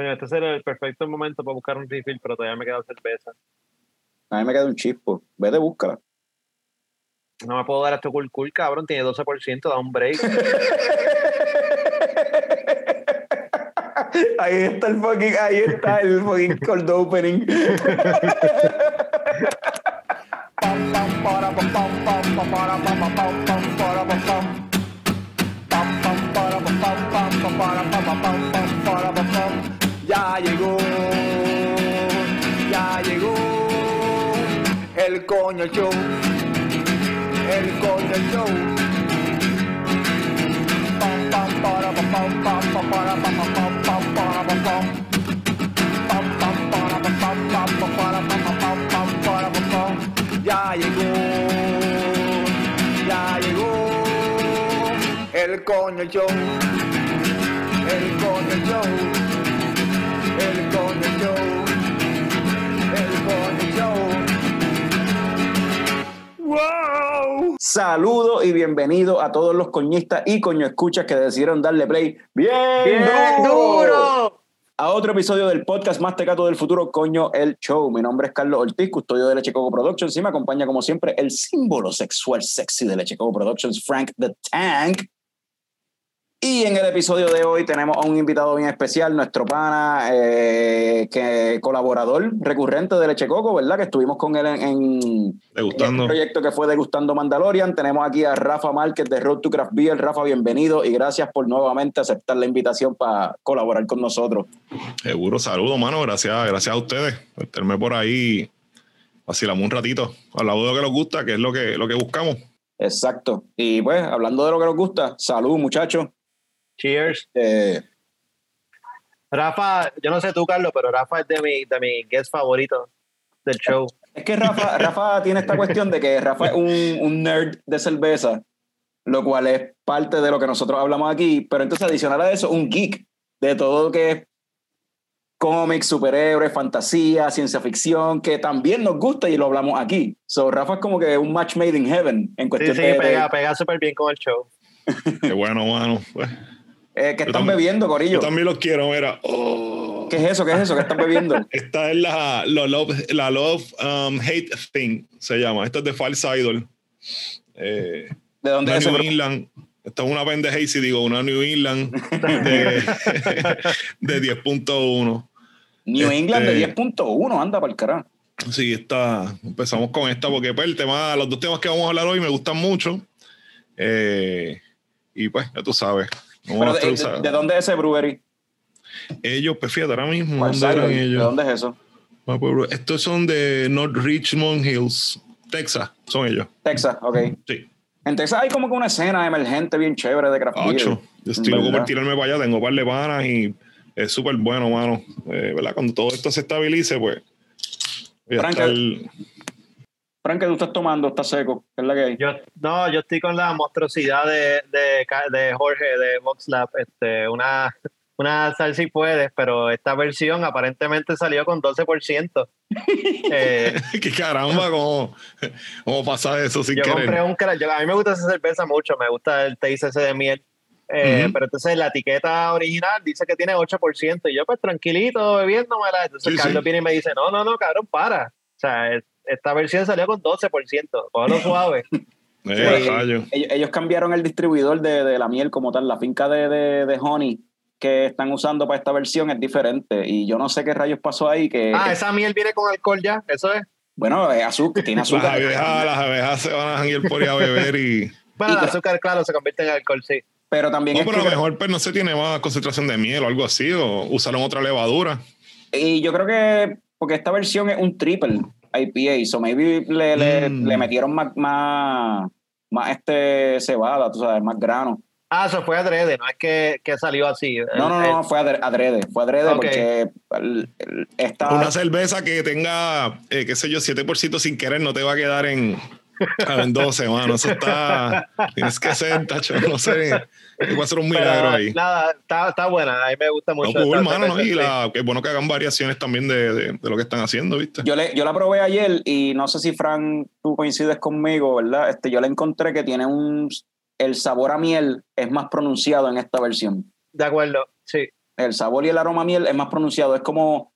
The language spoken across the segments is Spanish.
Coño, este sería el perfecto momento para buscar un refill, pero todavía me queda cerveza. A mí me queda un chispo. Vete, búscala. No me puedo dar esto cool cool, cabrón. Tiene 12%, da un break. Ahí está el fucking, ahí está el fucking cold opening. el coño show, el coño show. Pam, pam, para, pam, pam, pam, pam, para, pam, pam, pam, para, pam, pam. Pam, pam, para, pam, pam, pam, para, pam, pam, pam, para, pam, pam. Ya llegó, ya llegó el coño show, el coño show, el coño show, el coño show. Saludos y bienvenido a todos los coñistas y coño escuchas que decidieron darle play bien, ¡Bien duro! a otro episodio del podcast más tecato del futuro, Coño el Show. Mi nombre es Carlos Ortiz, custodio de Leche Coco Productions y me acompaña como siempre el símbolo sexual sexy de Leche Coco Productions, Frank the Tank. Y en el episodio de hoy tenemos a un invitado bien especial, nuestro pana, eh, que colaborador recurrente de Leche Coco, ¿verdad? Que estuvimos con él en, en Degustando. el proyecto que fue Degustando Mandalorian. Tenemos aquí a Rafa Márquez de Road to Craft Beer. Rafa, bienvenido y gracias por nuevamente aceptar la invitación para colaborar con nosotros. Seguro, saludo, mano. Gracias, gracias a ustedes por tenerme por ahí. Vacilamos un ratito. Hablamos de lo que nos gusta, que es lo que, lo que buscamos. Exacto. Y pues, hablando de lo que nos gusta, salud, muchachos. Cheers. Eh, Rafa, yo no sé tú, Carlos, pero Rafa es de mi, de mi guest favorito del show. es que Rafa, Rafa tiene esta cuestión de que Rafa es un, un nerd de cerveza, lo cual es parte de lo que nosotros hablamos aquí, pero entonces adicional a eso, un geek de todo lo que es cómics, superhéroes, fantasía, ciencia ficción, que también nos gusta y lo hablamos aquí. So, Rafa es como que un match made in heaven en Sí, cuestión sí, de, de- pega, pega súper bien con el show. Qué bueno, mano. Pues, eh, ¿Qué Yo están también- bebiendo, Corillo? yo también los quiero, mira. Oh. ¿Qué es eso? ¿Qué es eso? ¿Qué están bebiendo? Esta es la, la Love, la love um, Hate Thing, se llama. Esto es de False Idol. Eh, ¿De dónde es ese? New England. Esta es una pendeja y si digo, una New England de, de 10.1. New Este- England de 10.1, anda para el carajo. Sí, está. Empezamos con esta porque pues, el tema, los dos temas que vamos a hablar hoy me gustan mucho. Eh, y pues, ya tú sabes. Pero de, dónde es ese brewery? Ellos, pues fíjate, ahora mismo, ¿Cuál ¿dónde eran side? ¿De ellos? dónde es eso? Estos son de North Richmond Hills, Texas, son ellos. Texas, ok. Sí. En Texas hay como que una escena emergente bien chévere de craft beer. Yo estoy loco por tirarme para allá, tengo un par de panas y es súper bueno, mano. Eh, ¿verdad? Cuando todo esto se estabilice, pues. Frank, Frank, ¿qué tú estás tomando? Está seco. ¿Qué es la que hay? Yo, no, yo estoy con la monstruosidad de, de, Jorge de VoxLab, este, una, una sal si puedes, pero esta versión aparentemente salió con 12%. Eh, ¡Qué caramba! ¿Cómo, cómo pasa eso sin yo querer? compré un yo- a mí me gusta esa cerveza mucho, me gusta el taste ese de miel. Eh. Pero entonces la etiqueta original dice que tiene 8% y yo pues tranquilito bebiéndomela. Entonces Sí, Carlos sí. viene y me dice, no, no, no, cabrón, para. O sea, es- esta versión salió con 12%, cógelo suave. Eh, Sí. Ellos, ellos cambiaron el distribuidor de, de la miel como tal. La finca de, de, de Honey que están usando para esta versión es diferente. Y yo no sé qué rayos pasó ahí. Que, Ah, que- esa miel viene con alcohol ya, eso es. bueno, es azúcar, tiene Las azúcar. abejas, las abejas se van a ir por ahí a beber y. Bueno, Y el azúcar, claro, se convierte en alcohol, sí. Pero también No, es pero a lo mejor pues, no se tiene más concentración de miel o algo así, o usaron otra levadura. Y yo creo que, porque esta versión es un triple IPA, so maybe le, le, Mm. le metieron más, más, más este cebada, tú sabes, más grano. Ah, eso fue adrede, no es que, que salió así. No, no, no, fue adre- adrede, fue adrede porque esta... Una cerveza que tenga, eh, qué sé yo, 7% sin querer no te va a quedar en, en 12, mano. Eso está. Tienes que ser, tacho, no sé. Va a ser un pero, milagro ahí. Nada, está, está buena, a mí me gusta No, mucho. cool, esta mano, ¿no? Y la, que bueno que hagan variaciones también de, de, de lo que están haciendo, ¿viste? Yo, le, yo la probé ayer y no sé si Fran, tú coincides conmigo, ¿verdad? Este, yo le encontré que tiene un... El sabor a miel es más pronunciado en esta versión. De acuerdo, sí. El sabor y el aroma a miel es más pronunciado. Es como,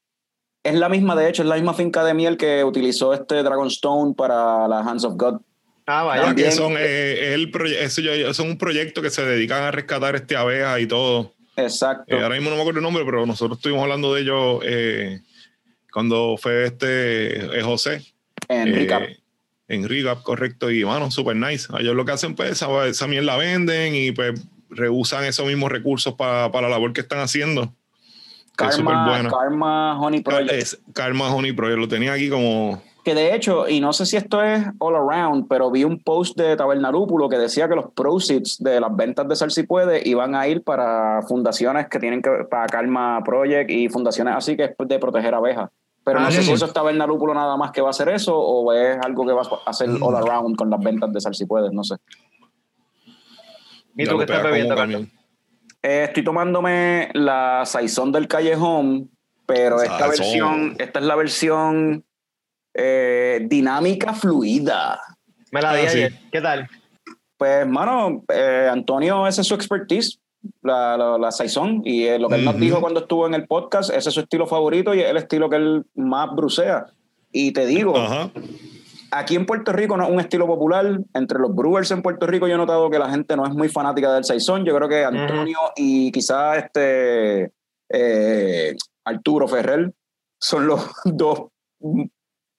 es la misma, de hecho, es la misma finca de miel que utilizó este Dragonstone para la Hands of God. Ah, vaya. que También- son, eh, el proye- eso ya- son un proyecto que se dedican a rescatar este abeja y todo. Exacto. Eh, ahora mismo no me acuerdo el nombre, pero nosotros estuvimos hablando de ellos eh, cuando fue este eh, José. en eh, recap. en Recap, correcto. Y, mano, super nice. Ellos lo que hacen, pues, esa, esa miel la venden y, pues, rehusan esos mismos recursos para la labor que están haciendo. Karma. Karma Honey Project. Es Karma Honey Project. Lo tenía aquí como... Que de hecho, y no sé si esto es all around, pero vi un post de Tabernarúpulo que decía que los proceeds de las ventas de Sal Si Puede iban a ir para fundaciones que tienen que para Karma Project y fundaciones así que es de proteger abejas. Pero no Ah, sé sí. si eso es Tabernarúpulo nada más que va a hacer eso o es algo que va a hacer Mm. all around con las ventas de Sal Si Puede, no sé. ¿Y tú lo qué estás bebiendo? Eh, estoy tomándome la Saison del Callejón, pero esta Saison. versión, esta es la versión eh, dinámica fluida. Me la di Ah, sí. ayer. ¿Qué tal? Pues, mano, eh, Antonio, esa es su expertise, la, la, la Saison, y eh, lo que él nos Ujú. dijo cuando estuvo en el podcast, ese es su estilo favorito y es el estilo que él más brucea. Y te digo, Ajá. Aquí en Puerto Rico no es un estilo popular. Entre los brewers en Puerto Rico yo he notado que la gente no es muy fanática del Saison. Yo creo que Antonio y quizás este eh, Arturo Ferrer son los dos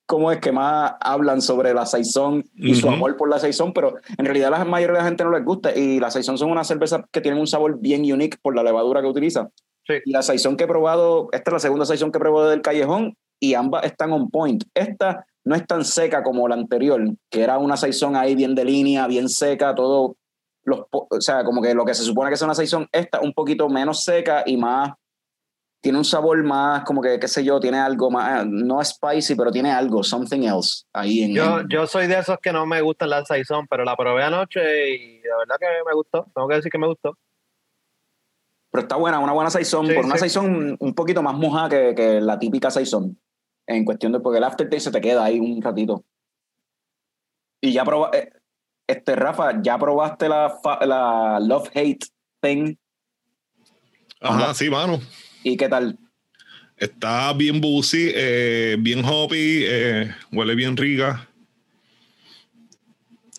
¿cómo es que más hablan sobre la Saison y su Ujú. amor por la Saison? Pero en realidad la mayoría de la gente no les gusta y la Saison son unas cervezas que tienen un sabor bien unique por la levadura que utiliza. Sí. Y la Saison que he probado, esta es la segunda Saison que he probado del Callejón y ambas están on point. Esta no es tan seca como la anterior, que era una Saison ahí bien de línea, bien seca, todo, los, o sea, como que lo que se supone que es una Saison, esta un poquito menos seca y más, tiene un sabor más, como que, qué sé yo, tiene algo más, no spicy, pero tiene algo, something else ahí en Yo, yo soy de esos que no me gustan las Saison, pero la probé anoche y la verdad que me gustó. Tengo que decir que me gustó. Pero está buena, una buena Saison, Sí, por una sí. Saison un poquito más moja que, que la típica Saison. En cuestión de, porque el aftertaste se te queda ahí un ratito. Y ya probaste, este, Rafa, ¿ya probaste la, la Love Hate Thing? Ajá, Ajá. sí, mano. ¿Y qué tal? Está bien boozy, eh, bien hoppy, eh, huele bien rica.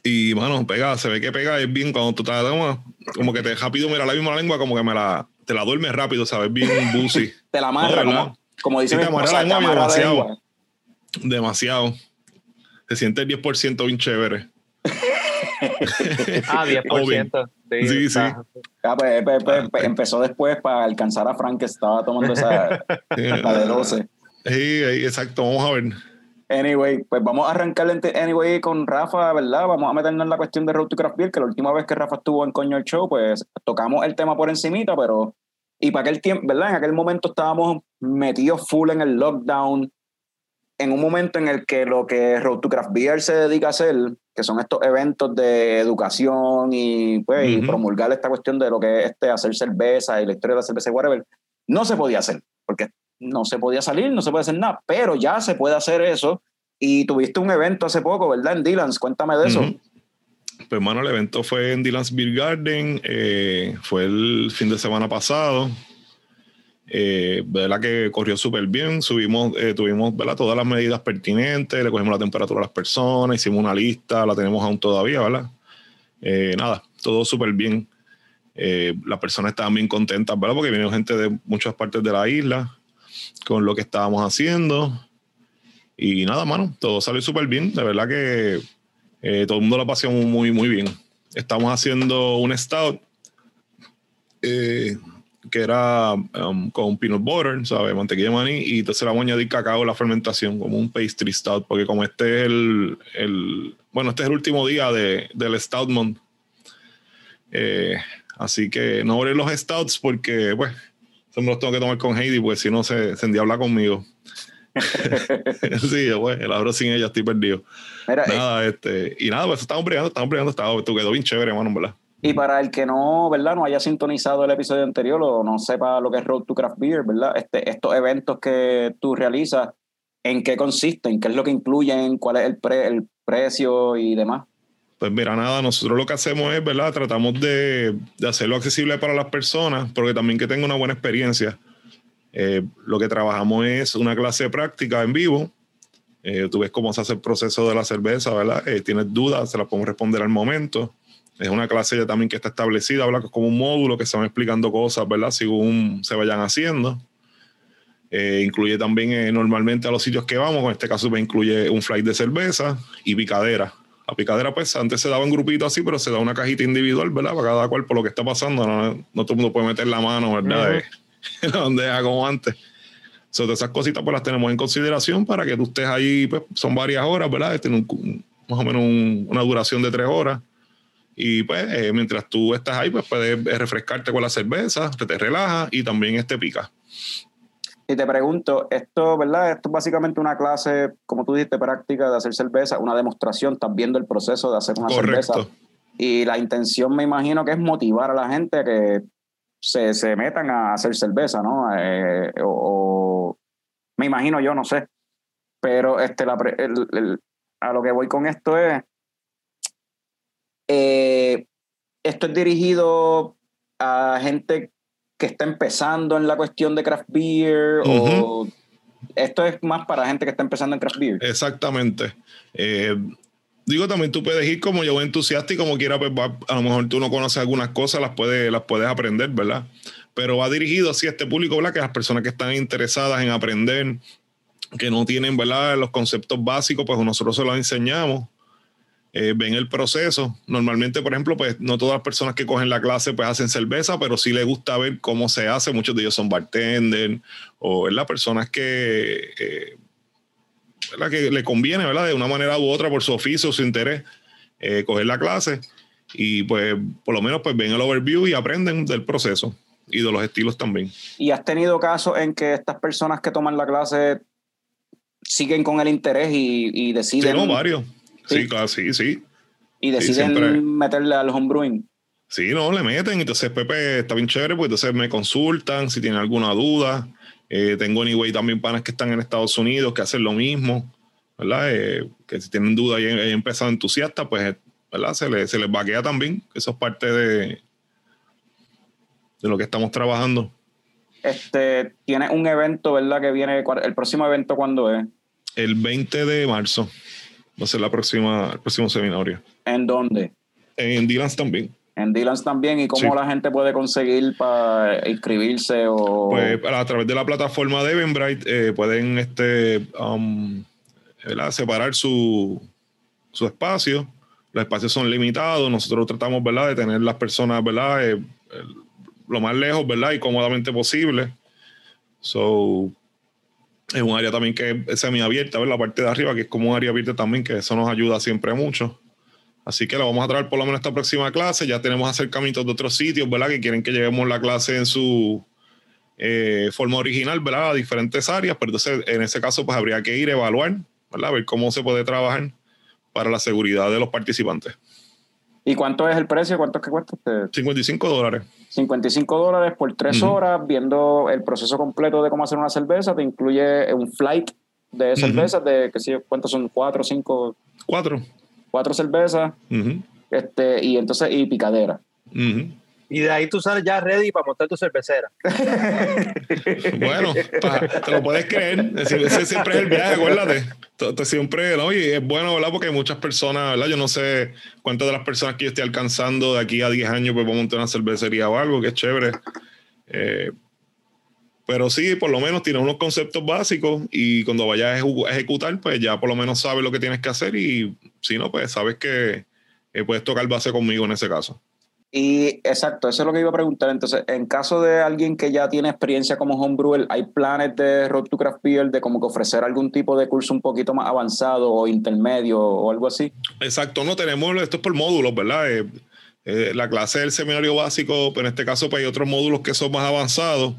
Y, mano, pega, se ve que pega, es bien cuando tú la tomas, como que te rápido, mira la misma lengua, como que me la, te la duermes rápido, ¿sabes? Bien boozy. Te la amarra, No, como, como dice Sí, mi esposa, la lengua demasiado. lengua. Demasiado. Se siente el 10% bien chévere. Ah, 10%. Sí, Sí, está- Ah, pues, pues, pues, pues, empezó después para alcanzar a Frank que estaba tomando esa, la de 12. Sí, exacto, vamos a ver. Anyway, pues vamos a arrancar anyway con Rafa, ¿verdad? Vamos a meternos en la cuestión de Road to Craft Beer, que la última vez que Rafa estuvo en Coño el Show, pues tocamos el tema por encimita, pero y para aquel tiempo, ¿verdad? En aquel momento estábamos metidos full en el lockdown, en un momento en el que lo que Road to Craft Beer se dedica a hacer, que son estos eventos de educación y, pues, y Ujú. promulgar esta cuestión de lo que es este, hacer cerveza y la historia de la cerveza y whatever, no se podía hacer, porque no se podía salir, no se puede hacer nada, pero ya se puede hacer eso. Y tuviste un evento hace poco, ¿verdad? En Dylan's, cuéntame de eso. Pues, mano, el evento fue en Dylan's Beer Garden. eh, fue el fin de semana pasado. Eh, ¿verdad? Que corrió súper bien. Subimos, eh, tuvimos ¿verdad? todas las medidas pertinentes. Le cogimos la temperatura a las personas. Hicimos una lista. La tenemos aún todavía, ¿verdad? Eh, nada, todo súper bien. Eh, las personas estaban bien contentas, ¿verdad? Porque vinieron gente de muchas partes de la isla con lo que estábamos haciendo. Y nada, mano, todo salió súper bien. De verdad que eh, todo el mundo la pasó muy, muy bien. Estamos haciendo un stout eh, que era um, con peanut butter, ¿sabes? Mantequilla de maní. Y entonces le vamos a añadir cacao a la fermentación, como un pastry stout, porque como este es el, el- bueno, este es el último día de, del Stout Month. Eh, así que no abrir los stouts porque, pues, eso me los tengo que tomar con Heidi, porque si no se, se endiabla conmigo. sí, pues, el abro sin ella, estoy perdido. Mira, eh, Nada, este, y nada, pues estamos brigando, estamos brigando, estaba, tú quedó bien chévere, hermano, ¿verdad? y para el que no, ¿verdad? No haya sintonizado el episodio anterior o no sepa lo que es Road to Craft Beer, ¿verdad? Este, estos eventos que tú realizas, ¿en qué consisten? ¿Qué es lo que incluyen? ¿Cuál es el, pre- el precio y demás? Pues mira, nada, nosotros lo que hacemos es, ¿verdad? Tratamos de, de hacerlo accesible para las personas, porque también que tenga una buena experiencia. Eh, lo que trabajamos es una clase práctica en vivo. Eh, tú ves cómo se hace el proceso de la cerveza, ¿verdad? Eh, tienes dudas, se las podemos responder al momento. Es una clase ya también que está establecida, ¿verdad? Como un módulo que se van explicando cosas, ¿verdad? Según se vayan haciendo. Eh, incluye también eh, normalmente a los sitios que vamos, en este caso me incluye un flight de cerveza y picadera. La picadera, pues antes se daba en grupito así, pero se da una cajita individual, ¿verdad? Para cada cual por lo que está pasando. No, no todo el mundo puede meter la mano, ¿verdad? Ujú. En la bandeja como antes. So, todas esas cositas pues las tenemos en consideración para que tú estés ahí, pues son varias horas, ¿verdad? Tiene un- un- más o menos un- una duración de tres horas. Y pues eh, mientras tú estás ahí, pues puedes eh, refrescarte con la cerveza, te, te relaja y también este pica. Y te pregunto, esto, ¿verdad? Esto es básicamente una clase, como tú dijiste, práctica de hacer cerveza, una demostración, estás viendo el proceso de hacer una cerveza. Correcto. Y la intención me imagino que es motivar a la gente a que se, se metan a hacer cerveza, ¿no? Eh, o, o- me imagino yo, no sé. Pero este, la pre- el- el- a lo que voy con esto es, eh, esto es dirigido a gente que está empezando en la cuestión de craft beer o esto es más para gente que está empezando en craft beer. Exactamente. Eh, digo, también tú puedes ir como yo entusiasta y como quiera, pues va- a lo mejor tú no conoces algunas cosas, las puedes, las puedes aprender, ¿verdad? Pero va dirigido así a este público, ¿verdad? Que las personas que están interesadas en aprender, que no tienen, ¿verdad? Los conceptos básicos, pues nosotros se los enseñamos. eh, ven el proceso. Normalmente, por ejemplo, pues no todas las personas que cogen la clase pues hacen cerveza, pero sí les gusta ver cómo se hace. Muchos de ellos son bartender o las personas que eh, ¿verdad? que le conviene, ¿verdad? De una manera u otra, por su oficio, su interés, eh, coger la clase y pues por lo menos pues ven el overview y aprenden del proceso y de los estilos también. ¿Y has tenido casos en que estas personas que toman la clase siguen con el interés y, y Sí, deciden, no, varios. Sí, Sí. claro, sí, sí. y deciden siempre. meterle al homebrewing? Sí, no, le meten. Entonces, Pepe está bien chévere, pues entonces me consultan si tienen alguna duda. Eh, tengo anyway también panas que están en Estados Unidos que hacen lo mismo, ¿verdad? Eh, que si tienen duda y han empezado entusiasta, pues, ¿verdad? Se les, se les vaquea también. Eso es parte de, de lo que estamos trabajando. Este, tienes un evento, ¿verdad? Que viene, ¿cuál- el próximo evento, ¿cuándo es? El 20 de marzo va a ser la próxima, el próximo seminario. ¿En dónde? En Dylan's también. En Dylan's también, ¿y cómo Sí. la gente puede conseguir para inscribirse o...? Pues a través de la plataforma de Eventbrite eh, pueden este, um, separar su, su espacio. Los espacios son limitados. Nosotros tratamos ¿verdad? de tener las personas ¿verdad? Eh, el- lo más lejos ¿verdad? y cómodamente posible. So, es un área también que es semiabierta, ¿verdad? la parte de arriba, que es como un área abierta también, que eso nos ayuda siempre mucho. Así que la vamos a traer por lo menos esta próxima clase. Ya tenemos acercamientos de otros sitios, ¿verdad? Que quieren que llevemos la clase en su eh, forma original, ¿verdad? A diferentes áreas, pero entonces en ese caso pues habría que ir a evaluar, ¿verdad? Ver cómo se puede trabajar para la seguridad de los participantes. ¿Y cuánto es el precio? ¿Cuánto es que cuesta? Este, 55 dólares. 55 dólares por tres horas viendo el proceso completo de cómo hacer una cerveza. Te incluye un flight de cervezas de, que yo, ¿cuántos son? Cuatro, cinco, Cuatro. Cuatro cervezas. Este, y entonces, y picadera. ujú. Y de ahí tú sales ya ready para montar tu cervecera. Bueno, pa- te lo puedes creer. Ese, ese siempre es el viaje, acuérdate. Tú- tú siempre, ¿no? Y es bueno, ¿verdad? Porque hay muchas personas, ¿verdad? Yo no sé cuántas de las personas que yo estoy alcanzando de aquí a 10 años, pues vamos a montar una cervecería o algo, que es chévere. Eh, pero sí, por lo menos tienes unos conceptos básicos y cuando vayas a ejecutar, pues ya por lo menos sabes lo que tienes que hacer y si no, pues sabes que eh, puedes tocar base conmigo en ese caso. Y exacto, eso es lo que iba a preguntar. Entonces, en caso de alguien que ya tiene experiencia como homebrewer, ¿hay planes de Road to Craft Beer de como que ofrecer algún tipo de curso un poquito más avanzado o intermedio o algo así? Exacto, no tenemos esto es por módulos, ¿verdad? Eh, eh, la clase del seminario básico, pero en este caso pues hay otros módulos que son más avanzados.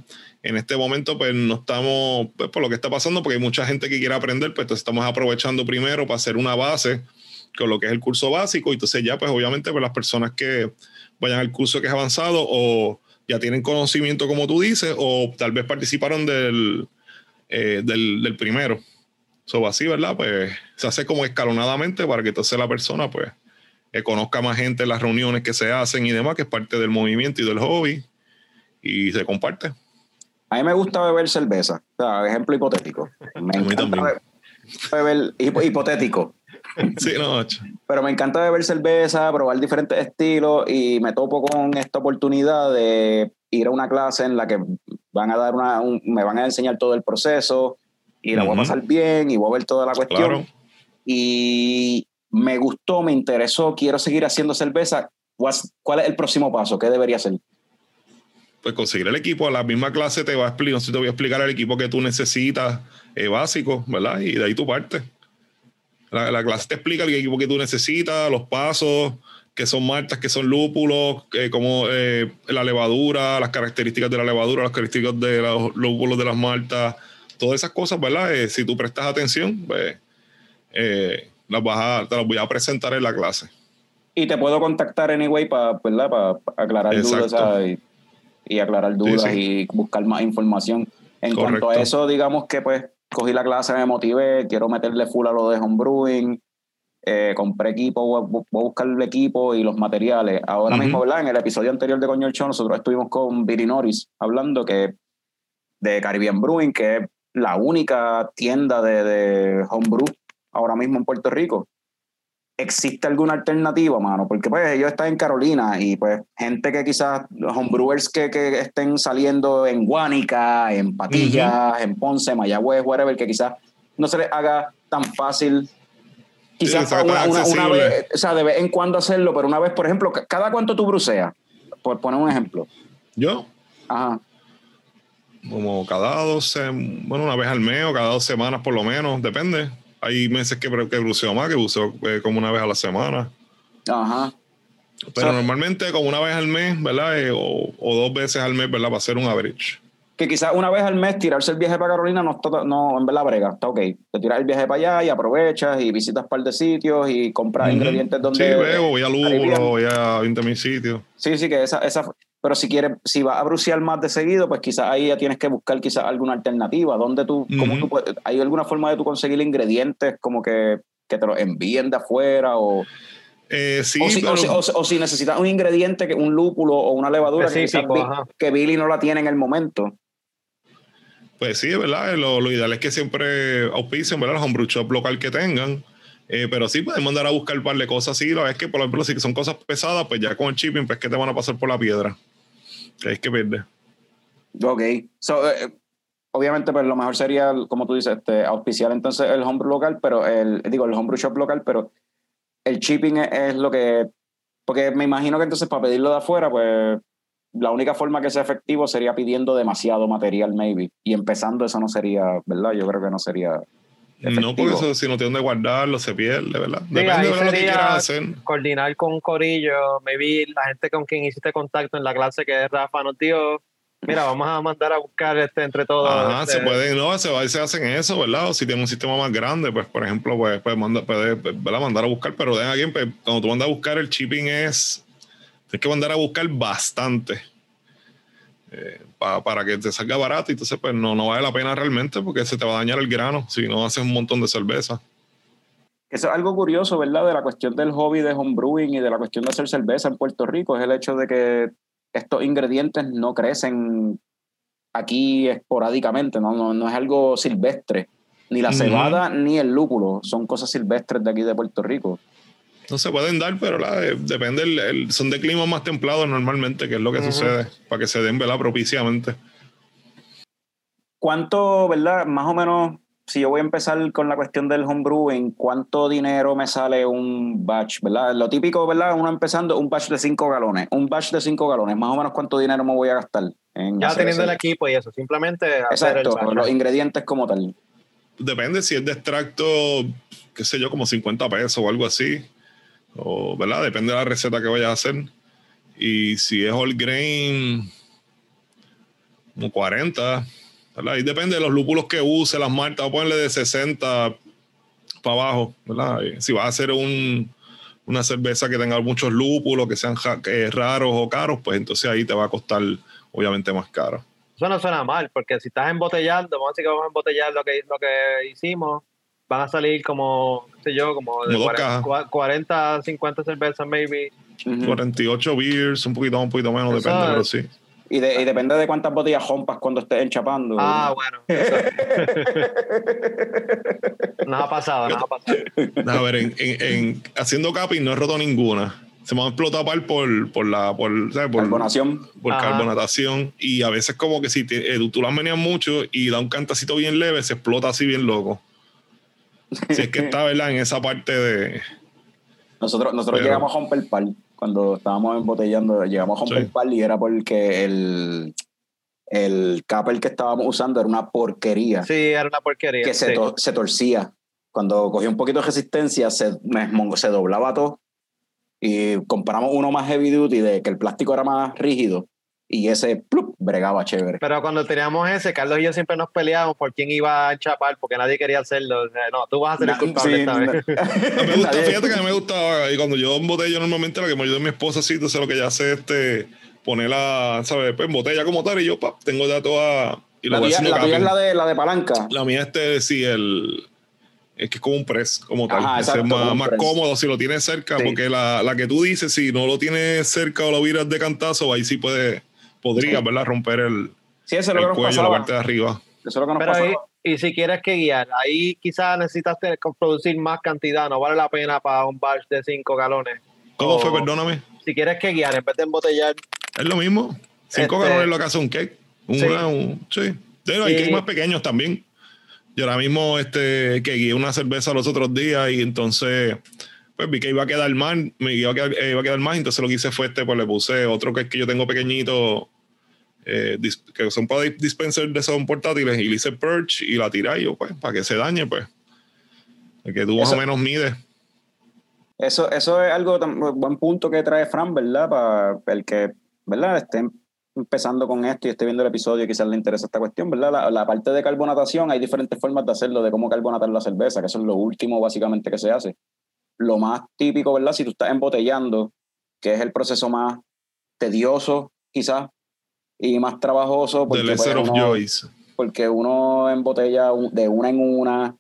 En este momento pues no estamos, pues, por lo que está pasando, porque hay mucha gente que quiere aprender, pues estamos aprovechando primero para hacer una base con lo que es el curso básico y entonces ya pues obviamente pues las personas que vayan al curso que es avanzado o ya tienen conocimiento como tú dices o tal vez participaron del, eh, del, primero. So, así, ¿verdad? Pues se hace como escalonadamente para que entonces la persona pues que conozca más gente en las reuniones que se hacen y demás, que es parte del movimiento y del hobby, y se comparte. A mí me gusta beber cerveza. O sea, ejemplo hipotético. Me encanta beber hipo- hipotético. Sí, no. Pero me encanta beber cerveza, probar diferentes estilos y me topo con esta oportunidad de ir a una clase en la que van a dar una, un- me van a enseñar todo el proceso y la voy a pasar bien y voy a ver toda la cuestión. Claro. Y me gustó, me interesó, quiero seguir haciendo cerveza. ¿Cuál es el próximo paso? ¿Qué debería hacer? Pues conseguir el equipo, la misma clase te va a explicar, te voy a explicar el equipo que tú necesitas eh, básico, ¿verdad? Y de ahí tu parte. La, la clase te explica el equipo que tú necesitas, los pasos, qué son maltas, qué son lúpulos, eh, cómo eh, la levadura, las características de la levadura, las características de los lúpulos de las maltas, todas esas cosas, ¿verdad? Eh, si tú prestas atención, pues eh, las vas a- te las voy a presentar en la clase. Y te puedo contactar anyway para aclarar Exacto. dudas ¿sabes? Y, aclarar dudas sí. y buscar más información. En cuanto a eso, digamos que pues cogí la clase, me motivé, quiero meterle full a lo de homebrewing, eh, compré equipo, voy a, buscar el equipo y los materiales. Ahora mismo, ¿verdad? En el episodio anterior de Coño el Show, nosotros estuvimos con Billy Norris hablando que de Caribbean Brewing, que es la única tienda de, de homebrew ahora mismo en Puerto Rico. ¿Existe alguna alternativa, mano? Porque pues ellos están en Carolina y pues gente que quizás, los homebrewers que, que estén saliendo en Guánica, en Patillas, en Ponce, Mayagüez, whatever, que quizás no se les haga tan fácil. Quizás Sí, una, vez, o sea, de vez en cuando hacerlo, pero una vez, por ejemplo, ca- ¿cada cuánto tú bruceas? Por poner un ejemplo. Yo, Ajá. como cada dos, sem- bueno, una vez al mes o cada dos semanas por lo menos, depende. Hay meses que, que bruceo más, que bruceo eh, como una vez a la semana. Ajá. Pero So- normalmente como una vez al mes, ¿verdad? Eh, o, o dos veces al mes, ¿verdad? Para hacer un average. Que quizás una vez al mes tirarse el viaje para Carolina no está, no, en verdad brega, está ok. Te tiras el viaje para allá y aprovechas y visitas un par de sitios y compras ingredientes donde... Sí, luego voy a. Lúbulo, voy a 20 mil sitios. Sí, sí, que esa, esa, pero si quieres, si vas a brucear más de seguido, pues quizás ahí ya tienes que buscar quizás alguna alternativa. ¿Dónde tú, cómo tú puedes- hay alguna forma de tú conseguir ingredientes como que, que te los envíen de afuera o, Eh, sí, o, si, pero o, si, o si- o si necesitas un ingrediente, que un lúpulo o una levadura que, quizás que Billy no la tiene en el momento. pues sí, ¿verdad? Lo, lo ideal es que siempre auspicien, ¿verdad? Los homebrew shop local que tengan. Eh, pero sí pueden mandar a buscar un par de cosas así. La vez que, por ejemplo, si son cosas pesadas, pues ya con el shipping, pues que te van a pasar por la piedra. Que que pierde. Ok. So, eh, obviamente, pues lo mejor sería, como tú dices, este, auspiciar entonces el homebrew local, pero el, digo, el homebrew shop local, pero el shipping es, es lo que. Porque me imagino que entonces para pedirlo de afuera, pues la única forma que sea efectivo sería pidiendo demasiado material, maybe. Y empezando, eso no sería, ¿verdad? Yo creo que no sería. No, porque eso, si no tiene donde guardarlo, se pierde, ¿verdad? Sí, Depende de lo que quieras hacer. coordinar con un corillo, maybe la gente con quien hiciste contacto en la clase que Rafa nos dio, mira, vamos a mandar a buscar este entre todos. Ajá, este, se puede, no, se, se hacen eso, ¿verdad? O si tiene un sistema más grande, pues, por ejemplo, pues, pues manda, puede, ¿verdad? mandar a buscar, pero den alguien, cuando tú mandas a buscar, el shipping es, tienes que mandar a buscar bastante eh, pa- para que te salga barato y entonces, pues, no, no vale la pena realmente porque se te va a dañar el grano si no haces un montón de cerveza. Eso es algo curioso, ¿verdad? De la cuestión del hobby de homebrewing y de la cuestión de hacer cerveza en Puerto Rico, es el hecho de que estos ingredientes no crecen aquí esporádicamente, no, no, no es algo silvestre. Ni la cebada ni el lúpulo son cosas silvestres de aquí de Puerto Rico. No se pueden dar, pero la, eh, depende, el, el- son de climas más templados normalmente, que es lo que sucede, para que se den, ¿verdad? Propiciamente. ¿Cuánto, verdad? Más o menos, si yo voy a empezar con la cuestión del homebrewing, ¿cuánto dinero me sale un batch, verdad? Lo típico, ¿verdad? Uno empezando, un batch de 5 galones. Un batch de 5 galones, más o menos cuánto dinero me voy a gastar. En ya teniendo ese- el equipo y eso, simplemente hacer Exacto, el los ingredientes como tal. Depende si es de extracto, qué sé yo, como 50 pesos o algo así. O, ¿verdad? Depende de la receta que vayas a hacer. Y si es all grain, como 40. ¿verdad? Y depende de los lúpulos que use, las maltas, voy a ponerle de 60 para abajo, ¿verdad? Y Si vas a hacer un, una cerveza que tenga muchos lúpulos, que sean raros o caros, pues entonces ahí te va a costar obviamente más caro. Eso no suena mal, porque si estás embotellando, vamos a decir que vamos a embotellar lo que, lo que hicimos, van a salir como, qué sé yo, como de Como dos 40, cajas. 40, 50 cervezas, maybe. Ujú. 48 beers, un poquito más, un poquito menos, Eso depende, pero sí. Y, de- y depende de cuántas botellas rompas cuando estés enchapando. Ah, bueno. nos ha pasado, nos ha pasado. A ver, en, en- en- haciendo capping no he roto ninguna. Se me han explotado par por, por la por, ¿sabes? por, Carbonación. por Ajá. carbonatación. Y a veces como que si te- eh, tú las meneas mucho y da un cantacito bien leve, se explota así bien loco. Si es que está, ¿verdad? En esa parte de... Nosotros, nosotros Pero- llegamos a romper pal cuando estábamos embotellando, llegamos a romper Sí. pal y era porque el, el capel que estábamos usando era una porquería Sí, era una porquería. que se, to- se torcía. Cuando cogía un poquito de resistencia, se, me- se doblaba todo. Y compramos uno más heavy duty, de que el plástico era más rígido. Y ese plup, bregaba chévere. Pero cuando teníamos ese, Carlos y yo siempre nos peleábamos por quién iba a enchapar, porque nadie quería hacerlo. No, tú vas a ser el culpable sí, esta vez. me gusta, fíjate que a mí me gustaba, y cuando yo embotello normalmente lo que me ayuda es mi esposa, sí, entonces lo que ella hace es este, ponerla, ¿sabes? Pues en botella como tal, y yo, pap, tengo ya toda... Y La tuya, la tuya es la de, la de palanca. La mía este sí, el es que es como un press, como tal. Ajá, exacto, es más, cómodo si lo tienes cerca, Sí. porque la, la que tú dices, si no lo tienes cerca o lo viras de cantazo, ahí sí puede, podría, Sí. ¿verdad? Romper el, Sí, eso es lo cuello, la parte de arriba. Eso es lo que nos Pero pasaba. ahí, y si quieres que guiar, ahí quizás necesitas tener- producir más cantidad, no vale la pena para un batch de 5 galones. ¿Cómo O fue? Perdóname. Si quieres que guiar, en vez de embotellar, Es lo mismo. Cinco Este- galones lo que hace un cake. Un, Sí. un- sí. Pero hay cakes más pequeños también. Yo ahora mismo este, que guié una cerveza los otros días y entonces pues vi que iba a quedar mal, me iba a quedar, eh, iba a quedar mal, entonces lo que hice fue este, pues le puse otro que, que yo tengo pequeñito, eh, que son para dis- dispenser de son portátiles, y le hice perch y la tiré yo, pues, para que se dañe, pues. El que tú más Eso- o menos mides. Eso, eso es algo, tan- buen punto que trae Fran, ¿verdad? Para el que, ¿verdad? Esté empezando con esto y esté viendo el episodio y quizás le interesa esta cuestión, ¿verdad? La, la parte de carbonatación, hay diferentes formas de hacerlo, de cómo carbonatar la cerveza, que eso es lo último básicamente que se hace. Lo más típico, ¿verdad? Si tú estás embotellando, que es el proceso más tedioso, quizás, y más trabajoso, porque, The pues, of uno, porque uno embotella de una en una,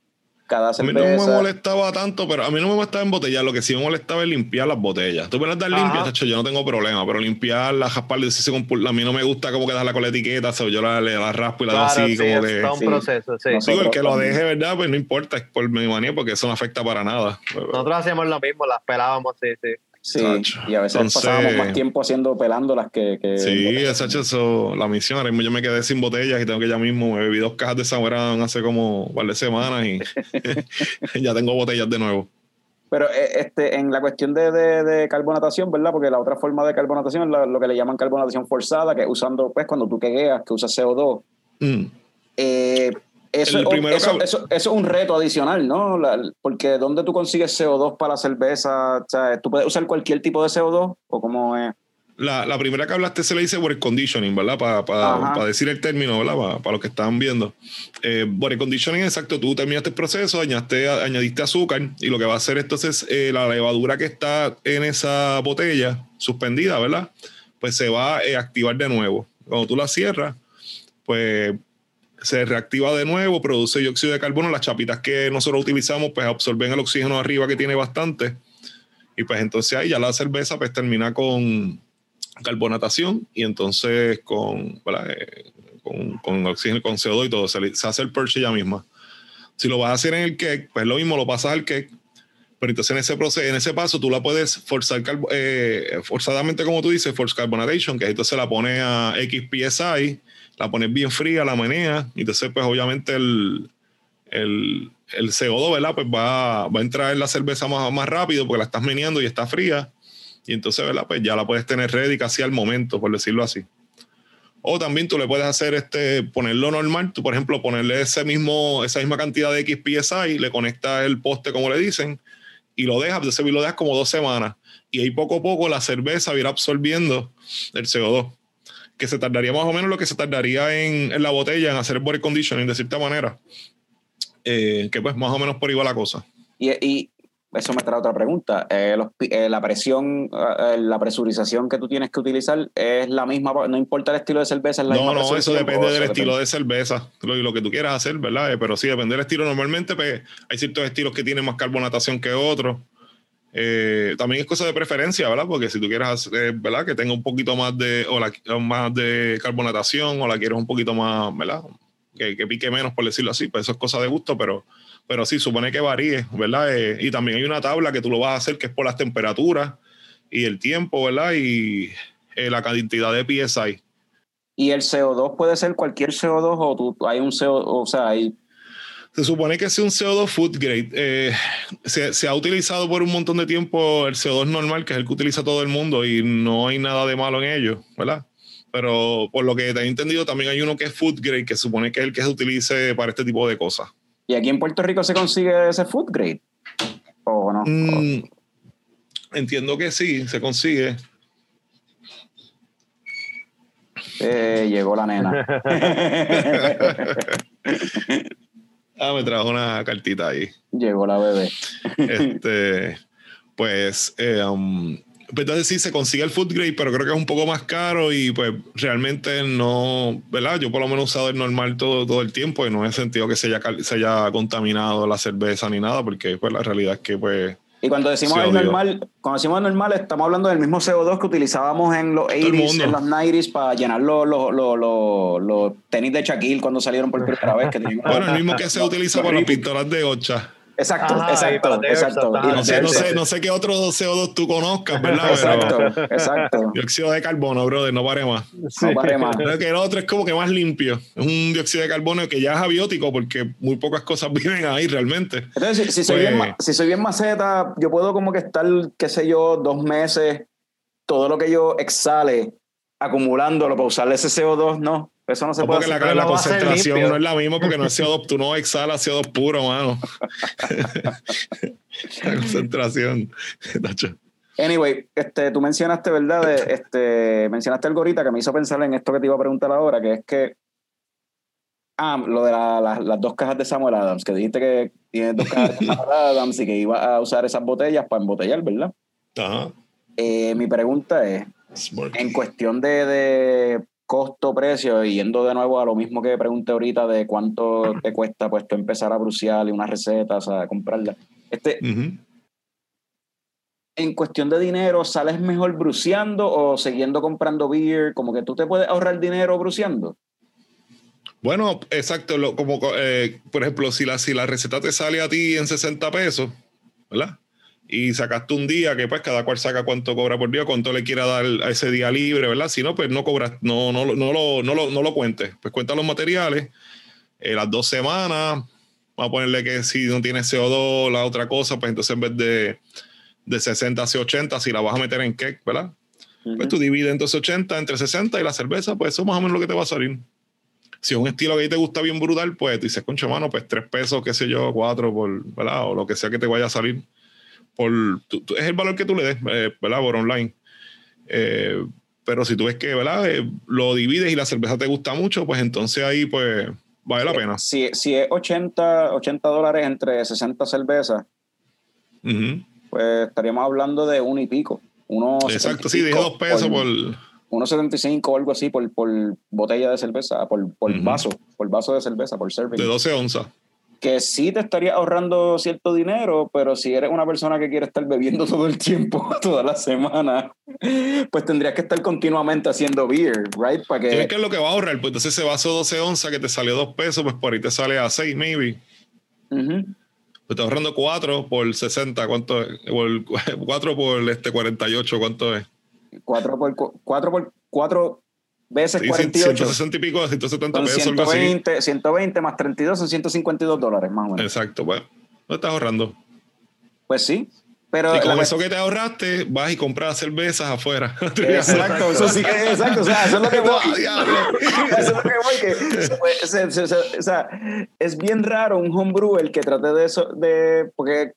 cada A mí no cerveza. me molestaba tanto, pero a mí no me molestaba embotellar. Lo que sí me molestaba es limpiar las botellas. Tú das Ajá. limpias, tacho, yo no tengo problema, pero limpiarlas, rasparlas, si se compul- a mí no me gusta como que dejarla con la etiqueta, so, yo la, la raspo y la claro, así, sí, como es que. todo un sí. proceso. Sí. No sé. Digo, el Nosotros que lo deje, ¿verdad? Pues no importa, es por mi manía, porque eso no afecta para nada. Nosotros hacíamos lo mismo, las pelábamos, sí, sí. Sí, y a veces Entonces- pasábamos más tiempo haciendo pelándolas que... que Sí, esa eso, la misión. Ahora mismo yo me quedé sin botellas y tengo que ya mismo, me bebí dos cajas de Samurai hace como un par de semanas y ya tengo botellas de nuevo. Pero eh, este, en la cuestión de, de- de carbonatación, ¿verdad? Porque la otra forma de carbonatación es la- lo que le llaman carbonatación forzada, que usando, pues, cuando tú quegueas, que usas CO2. Mm. Eh, eso, El es- primero eso, que- eso- eso es un reto adicional, ¿no? La- porque ¿dónde tú consigues CO2 para la cerveza? O sea, ¿Tú puedes usar cualquier tipo de CO2? ¿O cómo es? La, la primera que hablaste se le dice body conditioning, ¿verdad? Para Ajá. decir el término, ¿verdad? Para los que están viendo. Eh, conditioning, exacto. Tú terminaste el proceso, añadiste, añadiste azúcar y lo que va a hacer entonces eh, la levadura que está en esa botella suspendida, ¿verdad? Pues se va a activar de nuevo. Cuando tú la cierras, pues se reactiva de nuevo, produce dióxido de carbono. Las chapitas que nosotros utilizamos, pues absorben el oxígeno arriba que tiene bastante. Y pues entonces ahí ya la cerveza pues termina con carbonatación y entonces con. Eh, con, con oxígeno, con CO2 y todo, se, se hace el purge ya misma. Si lo vas a hacer en el cake, pues lo mismo, lo pasas al cake, pero entonces en ese proceso, en ese paso tú la puedes forzar eh, forzadamente, como tú dices, force carbonation, que entonces la pones a X PSI, la pones bien fría, la menea, y entonces pues obviamente el, el, el CO2, ¿verdad? Pues va, va a entrar en la cerveza más, más rápido porque la estás meneando y está fría. Y entonces, ¿verdad? Pues ya la puedes tener ready casi al momento, por decirlo así. O también tú le puedes hacer este, ponerlo normal. Tú, por ejemplo, ponerle mismo, esa misma cantidad de XPSI, le conectas el poste, como le dicen, y lo dejas, entonces lo dejas como dos semanas. Y ahí poco a poco la cerveza va a ir absorbiendo el CO2. Que se tardaría más o menos lo que se tardaría en, en la botella en hacer body conditioning de cierta manera. Eh, que pues más o menos por va la cosa. Y, y eso me trae otra pregunta. Eh, los eh, la presión, eh, la presurización que tú tienes que utilizar es la misma, no importa el estilo de cerveza, es la No, misma no, eso presurización, depende del eso estilo de cerveza, lo, lo que tú quieras hacer, ¿verdad? Eh, Pero sí, depende del estilo. Normalmente pues, hay ciertos estilos que tienen más carbonatación que otros. Eh, también es cosa de preferencia, ¿verdad? Porque si tú quieres hacer, ¿verdad? Que tenga un poquito más de, o la- más de carbonatación, o la quieres un poquito más, ¿verdad? Que, que pique menos, por decirlo así, pues eso es cosa de gusto, pero, pero sí, supone que varíe, ¿verdad? Eh, y también hay una tabla que tú lo vas a hacer que es por las temperaturas y el tiempo, ¿verdad? Y eh, la cantidad de PSI. Y el CO2 puede ser cualquier CO2 o tú, hay un CO2, o sea, hay Se supone que es un CO2 food grade. Eh, se, se ha utilizado por un montón de tiempo el CO2 normal, que es el que utiliza todo el mundo, y no hay nada de malo en ello, ¿verdad? Pero por lo que te he entendido, también hay uno que es food grade, que supone que es el que se utilice para este tipo de cosas. ¿Y aquí en Puerto Rico se consigue ese food grade? ¿O no? Mm, entiendo que sí, se consigue. Eh, llegó la nena. Ah, me trajo una cartita ahí. llegó la bebé. este, pues, eh, um, pues entonces sí se consigue el food grade, pero creo que es un poco más caro y pues realmente no, ¿verdad? Yo por lo menos he usado el normal todo, todo el tiempo y no he sentido que se haya, se haya contaminado la cerveza ni nada, porque pues la realidad es que pues Y cuando decimos Sí, normal, cuando decimos normal, estamos hablando del mismo CO2 que utilizábamos en los el 80s, mundo. en los 90s, para llenar los, los, los, los, tenis de Shaquille cuando salieron por primera vez. Que bueno, el mismo que se utiliza para las pistolas de ocha. Exacto, Ajá, exacto, exacto. Y. No sé, no sé, no sé qué otro CO2 tú conozcas, ¿verdad? Exacto, Pero exacto. dióxido de carbono, brother, no pare más. No pare más. Creo que el otro es como que más limpio. Es un dióxido de carbono que ya es abiótico porque muy pocas cosas viven ahí realmente. Entonces, si, si soy Pues- bien, ma- si soy bien maceta, yo puedo como que estar, qué sé yo, dos meses, todo lo que yo exhale, acumulándolo para usar ese CO2, no. Eso no se No, puede porque la, hacer. concentración no es la misma porque no es CO2, tú no exhalas CO2 puro, mano. la concentración. Anyway, este, tú mencionaste, ¿verdad? De- este, mencionaste algo ahorita que me hizo pensar en esto que te iba a preguntar ahora, que es que. Ah, lo de la- la- las dos cajas de Samuel Adams, que dijiste que tienes dos cajas de Samuel Adams y que ibas a usar esas botellas para embotellar, ¿verdad? Ajá. Eh, mi pregunta es: Smart. en cuestión de, de costo-precio, yendo de nuevo a lo mismo que pregunté ahorita de cuánto te cuesta pues tú empezar a bruciar y unas recetas, a comprarla. Este, en cuestión de dinero, ¿sales mejor bruceando o siguiendo comprando beer? Como que tú te puedes ahorrar dinero bruceando. Bueno, exacto. lo- como, eh, por ejemplo, si la, si la receta te sale a ti en 60 pesos, ¿verdad? Y sacaste un día que pues cada cual saca cuánto cobra por día, cuánto le quiera dar a ese día libre, ¿verdad? Si no, pues no cobras, no, no, no, no, lo, no, lo, no lo cuentes. Pues cuenta los materiales, eh, las dos semanas, vamos a ponerle que si no tienes CO2, la otra cosa, pues entonces en vez de, de 60 hacia 80, si la vas a meter en cake, ¿verdad? Pues tú divides entonces 80 entre 60 y la cerveza, pues eso es más o menos lo que te va a salir. Si es un estilo que a ti te gusta bien brutal, pues tú dices, concha mano, pues tres pesos, qué sé yo, cuatro, por, ¿verdad? O lo que sea que te vaya a salir. Por, tú- tú- es el valor que tú le des, eh, ¿verdad? Por online. Eh, pero si tú ves que, ¿verdad? Eh, lo divides y la cerveza te gusta mucho, pues entonces ahí, pues, vale la pena. Si, si es 80, 80 dólares entre 60 cervezas, pues estaríamos hablando de uno y pico. Uno Exacto, sí, dije dos pesos por... 1.75 o algo así por, por botella de cerveza, por, por vaso, por vaso de cerveza, por serving. de 12 onzas. Que sí te estaría ahorrando cierto dinero, pero si eres una persona que quiere estar bebiendo todo el tiempo, toda la semana, pues tendrías que estar continuamente haciendo beer, right? Para ¿Qué que es lo que va a ahorrar? Pues entonces ese vaso 12 onzas que te salió dos pesos, pues por ahí te sale a 6, maybe. Ujú. Te estás ahorrando 4 por 60, ¿cuánto es? 4 por este 48, ¿cuánto es? cuatro por cu- cuatro por cuatro veces Sí, 48 160 y pico, 170 son pesos, algo así. 120, 120 más 32 son 152 dólares más o menos. Exacto, pues. No estás ahorrando. Pues sí, pero y con eso que te ahorraste, vas y compras cervezas afuera. Exacto, eso sí, exacto, o sea, eso es lo que voy. Eso es lo que voy, que se se- se- o sea, es bien raro un homebrewer que trate de eso, de, porque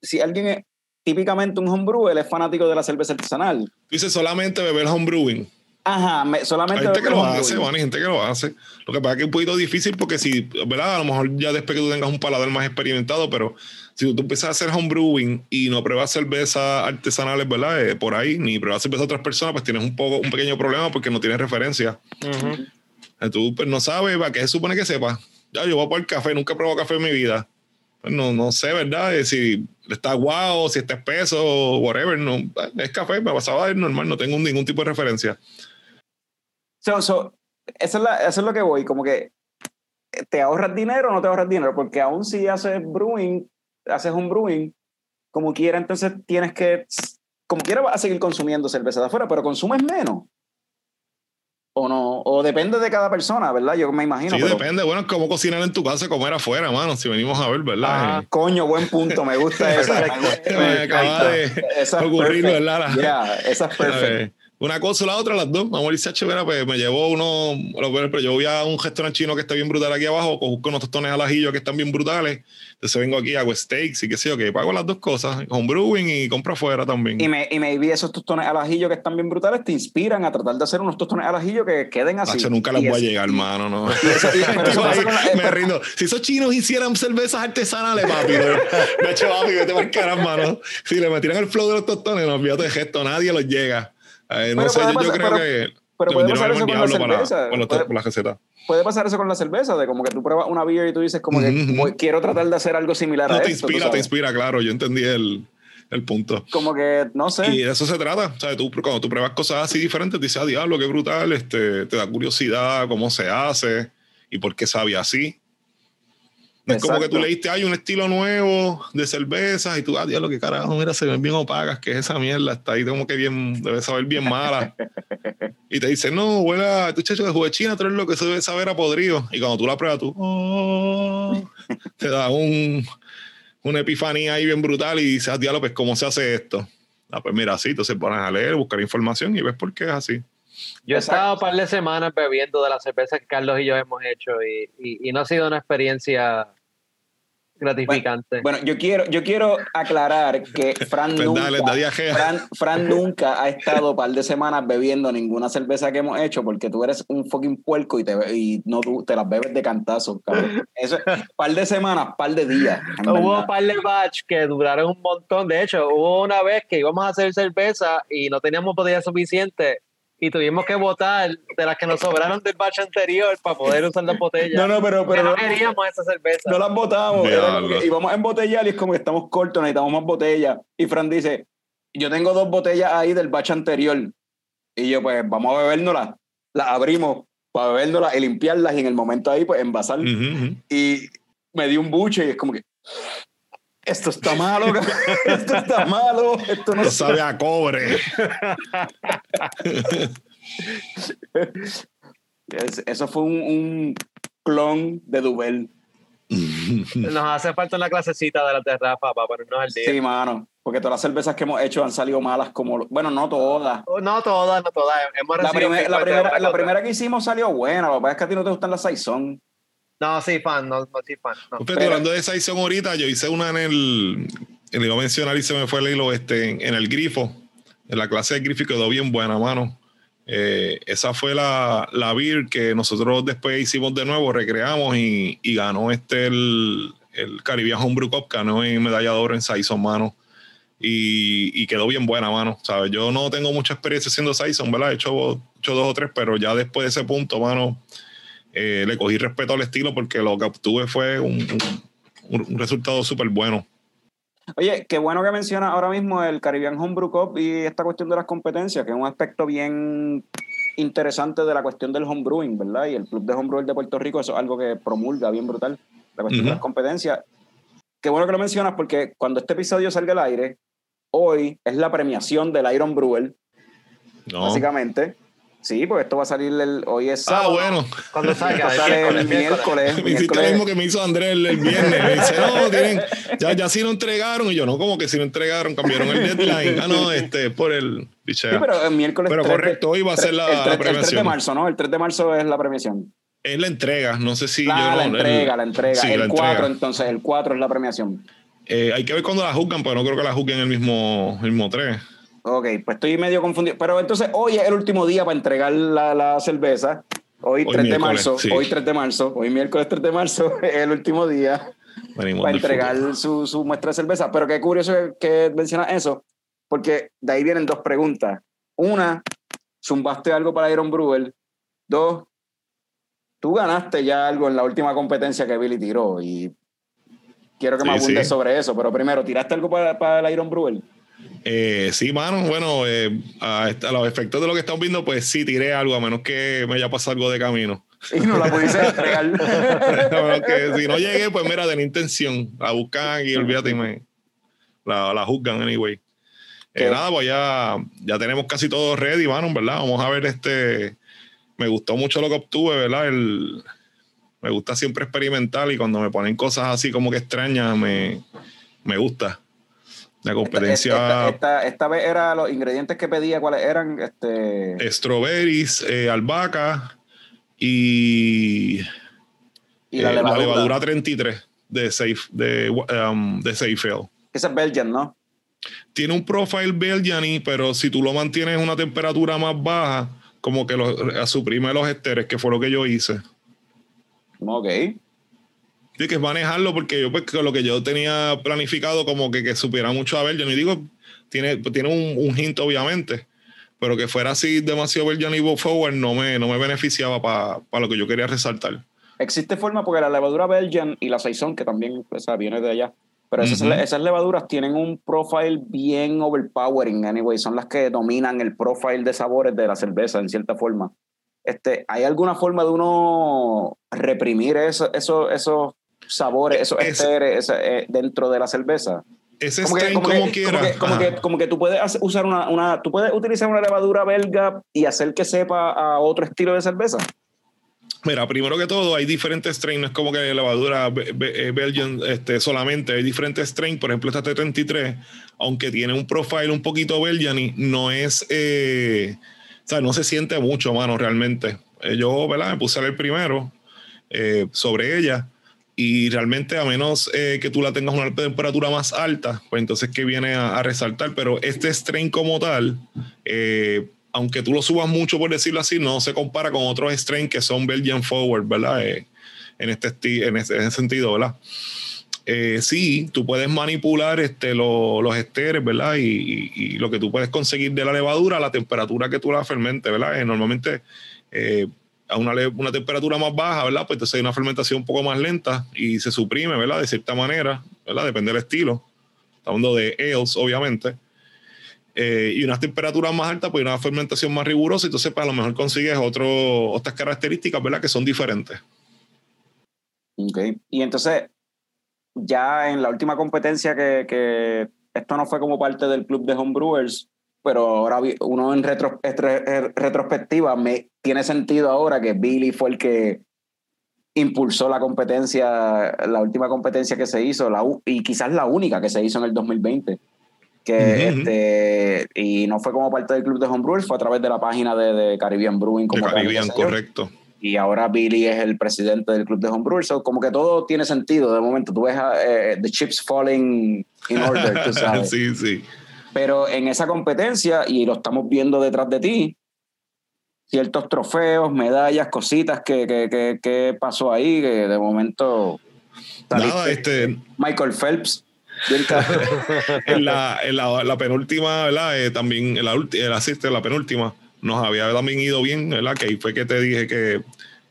si alguien es típicamente un homebrewer es fanático de la cerveza artesanal. Dice solamente beber homebrewing. Ajá, me- solamente. Hay gente que lo hace, bueno, hay gente que lo hace. Lo que pasa es que es un poquito difícil porque si, ¿verdad? A lo mejor ya después que tú tengas un paladar más experimentado, pero si tú empiezas a hacer homebrewing y no pruebas cervezas artesanales, ¿verdad? Eh, por ahí, ni pruebas cerveza de otras personas, pues tienes un poco, un pequeño problema porque no tienes referencia. Ujú. Eh, Tú pues, no sabes, ¿para qué se supone que sepas? Ya, yo voy por el café, nunca he probado café en mi vida. Pues no, no sé, ¿verdad? Eh, si está guau, si está espeso, whatever. No, eh, es café, me pasaba a ver normal, no tengo ningún tipo de referencia. So, so, eso, es la- eso es lo que voy, como que eh, te ahorras dinero o no te ahorras dinero, porque aún si haces brewing, haces un brewing, como quiera, entonces tienes que, como quiera vas a seguir consumiendo cerveza de afuera, pero consumes menos. O no, o depende de cada persona, ¿verdad? Yo me imagino. Sí, pero- depende. Bueno, es como cocinar en tu casa, comer afuera, mano. Si venimos a ver, ¿verdad? Ajá. Eh, Coño, buen punto, me gusta esa. Perfecto. Me acaba de Esa es ocurrir, perfect. ¿verdad? Yeah, esa es perfecta. Una cosa o la otra, las dos. Vamos a chévere, pues me llevó uno, pero yo voy a un restaurante chino que está bien brutal aquí abajo, busco unos tostones al ajillo que están bien brutales. Entonces vengo aquí, hago steaks y qué sé yo, que pago las dos cosas, con brewing y compro afuera también. Y me, y maybe esos tostones al ajillo que están bien brutales te inspiran a tratar de hacer unos tostones al ajillo que queden así. Hacho, nunca les Y voy a llegar, hermano, no. eso- eso ahí, con la- me rindo. Si esos chinos hicieran cervezas artesanales, papi, me, me echo papi, vete para el hermano. Si le metieran el flow de los tostones, no olvídate de gesto, nadie los llega. Eh, no Pero sé, yo, yo pasar- creo pero- que pero puede pasar eso con la para, cerveza. para los- Puede- para la receta. Puede pasar eso con la cerveza, de como que tú pruebas una beer y tú dices como que quiero tratar de hacer algo similar No, a te esto. tú inspira, te inspira, claro, yo entendí el, el punto. Como que, no sé. Y de eso se trata. O sea, tú, cuando tú pruebas cosas así diferentes, dices, ah, diablo, qué brutal, este, te da curiosidad cómo se hace y por qué sabe así. No es como que tú leíste, hay un estilo nuevo de cervezas y tú, ah, diablo, qué carajo, mira, se ven bien opacas, que es esa mierda, está ahí como que bien, debe saber bien mala. y te dicen, no, huele a, tu chacho de jugo de China, tú eres lo que se debe saber a podrido. Y cuando tú la pruebas, tú, oh, te da un, una epifanía ahí bien brutal y dices, ah, diablo, pues, ¿cómo se hace esto? Ah, pues mira, sí, entonces pones a leer, buscar información y ves por qué es así. Yo he estado un par de semanas bebiendo de las cervezas que Carlos y yo hemos hecho y, y- y no ha sido una experiencia gratificante. Bueno, yo quiero, yo quiero aclarar que Fran Pues nunca. Fran, Fran nunca ha estado un par de semanas bebiendo ninguna cerveza que hemos hecho porque tú eres un fucking puerco y te, y no tú, te las bebes de cantazo, cabrón. Eso es par de semanas, par de días. Hubo un par de batch que duraron un montón. De hecho, hubo una vez que íbamos a hacer cerveza y no teníamos botella suficiente y tuvimos que botar de las que nos sobraron del batch anterior para poder usar las botellas. No, no, pero, Pero no queríamos esa cerveza. no las botamos. Que íbamos a embotellar y es como que estamos cortos, necesitamos más botellas. Y Fran dice, yo tengo dos botellas ahí del batch anterior. Y yo, pues, vamos a bebérnoslas. Las abrimos para bebérnoslas y limpiarlas y en el momento ahí, pues, envasar. Y me dio un buche y es como que esto está malo, esto está malo, esto no No sabe a cobre. Es- Eso fue un, un clon de Dubel. Nos hace falta una clasecita de la terraza para ponernos al día. Sí, mano. Porque todas las cervezas que hemos hecho han salido malas como... Bueno, no todas. Oh, No todas, no todas. Hemos La, primer- primera, la primera que hicimos salió buena. Lo que pasa es que a ti no te gustan las Saison. No, sí, fan, no, no sí, fan. No. Fíjate, hablando de Saison ahorita, yo hice una en el. Le iba a mencionar y se me fue el hilo este, en, en el grifo. En la clase de grifo quedó bien buena, mano. Eh, esa fue la, la beer que nosotros después hicimos de nuevo, recreamos y, y ganó este el, el Caribbean Homebrew Cup, ganó en medalla de oro en Saison, mano. Y, y quedó bien buena, mano. ¿sabes? Yo no tengo mucha experiencia haciendo Saison, ¿verdad? He hecho, he hecho dos o tres, pero ya después de ese punto, mano, eh, le cogí respeto al estilo porque lo que obtuve fue un, un- un resultado súper bueno. Oye, qué bueno que mencionas ahora mismo el Caribbean Homebrew Cup y esta cuestión de las competencias, que es un aspecto bien interesante de la cuestión del homebrewing, ¿verdad? Y el Club de Homebrewers de Puerto Rico, eso es algo que promulga bien brutal, la cuestión de Ujú. las competencias. Qué bueno que lo mencionas porque cuando este episodio salga al aire, hoy es la premiación del Iron Brewer, ¿no? básicamente. Sí, porque esto va a salir el, hoy es Ah, sábado. bueno. Cuando salga, sale el miércoles. Me hiciste lo mismo que me hizo Andrés el, el viernes. Me dice, no, tienen, ya, ya sí lo entregaron. Y yo, no, como que sí lo entregaron, cambiaron el deadline. Ah, no, este, por el Sí, pichea. pero el miércoles Pero 3 de- correcto, hoy va a ser la- el 3, la el 3 de premiación. marzo, ¿no? El 3 de marzo es la premiación. Es la entrega, no sé si La, yo no. la el- entrega, la entrega. sí, el la 4, entrega. entonces, el 4 es la premiación. Eh, hay que ver cuando la juzgan, pero no creo que la juzguen el mismo, el mismo 3. Ok, pues estoy medio confundido. Pero entonces hoy es el último día para entregar la, la cerveza. Hoy, Hoy 3 de marzo. sí. Hoy 3 de marzo. Hoy miércoles 3 de marzo es el último día Venimos para entregar su, su muestra de cerveza. Pero qué curioso que, que mencionas eso, porque de ahí vienen dos preguntas. Una, zumbaste algo para Iron Brewer. Dos, tú ganaste ya algo en la última competencia que Billy tiró y quiero que me Sí, abundes sí. sobre eso. Pero primero, ¿tiraste algo para, para el Iron Brewer? Eh, sí, mano, bueno, eh, a, a los efectos de lo que estamos viendo, pues sí, tiré algo, a menos que me haya pasado algo de camino. Y no la pudiste entregar. Que si no llegué, pues mira, tenía intención. La buscan y olvídate, y me, la, la juzgan anyway. Eh, nada, pues ya, ya tenemos casi todo ready, mano, ¿verdad? Vamos a ver este. Me gustó mucho lo que obtuve, ¿verdad? El, me gusta siempre experimentar y cuando me ponen cosas así como que extrañas, me, me gusta. La competencia. Esta, esta- esta vez era los ingredientes que pedía, ¿cuáles eran? Este, strawberries, eh, albahaca y, y la eh, levadura. la levadura 33 de Safe de, um, de Seyfield. Esa es Belgian, ¿no? Tiene un profile Belgiani, pero si tú lo mantienes a una temperatura más baja, como que lo, suprime los esteres, que fue lo que yo hice. Ok. Tienes que manejarlo porque yo pues, que lo que yo tenía planificado como que, que supiera mucho a Belgian. Y digo, tiene, tiene un, un hint obviamente, pero que fuera así demasiado Belgian y forward no me, no me beneficiaba para lo que yo quería resaltar. Existe forma porque la levadura Belgian y la Saison, que también o sea, viene de allá, pero esas, Ujú. esas levaduras tienen un profile bien overpowering, anyway, son las que dominan el profile de sabores de la cerveza, en cierta forma. Este, ¿Hay alguna forma de uno reprimir eso, eso- esos sabores, esos Es- esteres ese, eh, dentro de la cerveza? Ese Como que, como, como, que, quiera. como, que, como, que, como que tú puedes hacer- usar una, una, tú puedes utilizar una levadura belga y hacer que sepa a otro estilo de cerveza. Mira, primero que todo, hay diferentes strains, no es como que levadura be- be- eh, Belgian este, solamente, hay diferentes strains, por ejemplo, esta T33, aunque tiene un profile un poquito Belgian y no es, eh, o sea, no se siente mucho, mano, realmente. Yo, ¿verdad? Me puse a leer primero eh, sobre ella y realmente a menos eh, que tú la tengas una temperatura más alta, pues entonces que viene a, a resaltar, pero este strain como tal, eh, aunque tú lo subas mucho, por decirlo así, no se compara con otros strains que son Belgian Forward, ¿verdad? Eh, en, este en, ese, en ese sentido, ¿verdad? Eh, sí, tú puedes manipular este, lo- los esteres, ¿verdad? Y, y- y lo que tú puedes conseguir de la levadura la temperatura que tú la fermentes, ¿verdad? Eh, normalmente eh, a una, una temperatura más baja, ¿verdad? Pues entonces hay una fermentación un poco más lenta y se suprime, ¿verdad? De cierta manera, ¿verdad? Depende del estilo. Estamos hablando de ales, obviamente. Eh, y unas temperaturas más altas, pues una fermentación más rigurosa, entonces pues, a lo mejor consigues otro, otras características, ¿verdad? Que son diferentes. Ok. Y entonces, ya en la última competencia que esto no fue como parte del club de homebrewers, pero ahora uno en retro- retrospectiva me tiene sentido ahora que Billy fue el que impulsó la competencia, la última competencia que se hizo, la u- y quizás la única que se hizo en el 2020. Que Ujú, ujú. este, y no fue como parte del club de homebrewers, fue a través de la página de, de Caribbean Brewing. Como Caribbean, correcto. y ahora Billy es el presidente del club de homebrewers. So, como que todo tiene sentido de momento. Tú ves eh, the chips falling in order, tú sabes. sí, sí. Pero en esa competencia, y lo estamos viendo detrás de ti, ciertos trofeos, medallas, cositas que, que, que, que pasó ahí, que de momento Nada, este, Michael Phelps. en la, en la, la penúltima, ¿verdad? Eh, también, ulti- el asiste, la penúltima, nos había también ido bien, ¿verdad? Que ahí fue que te dije que,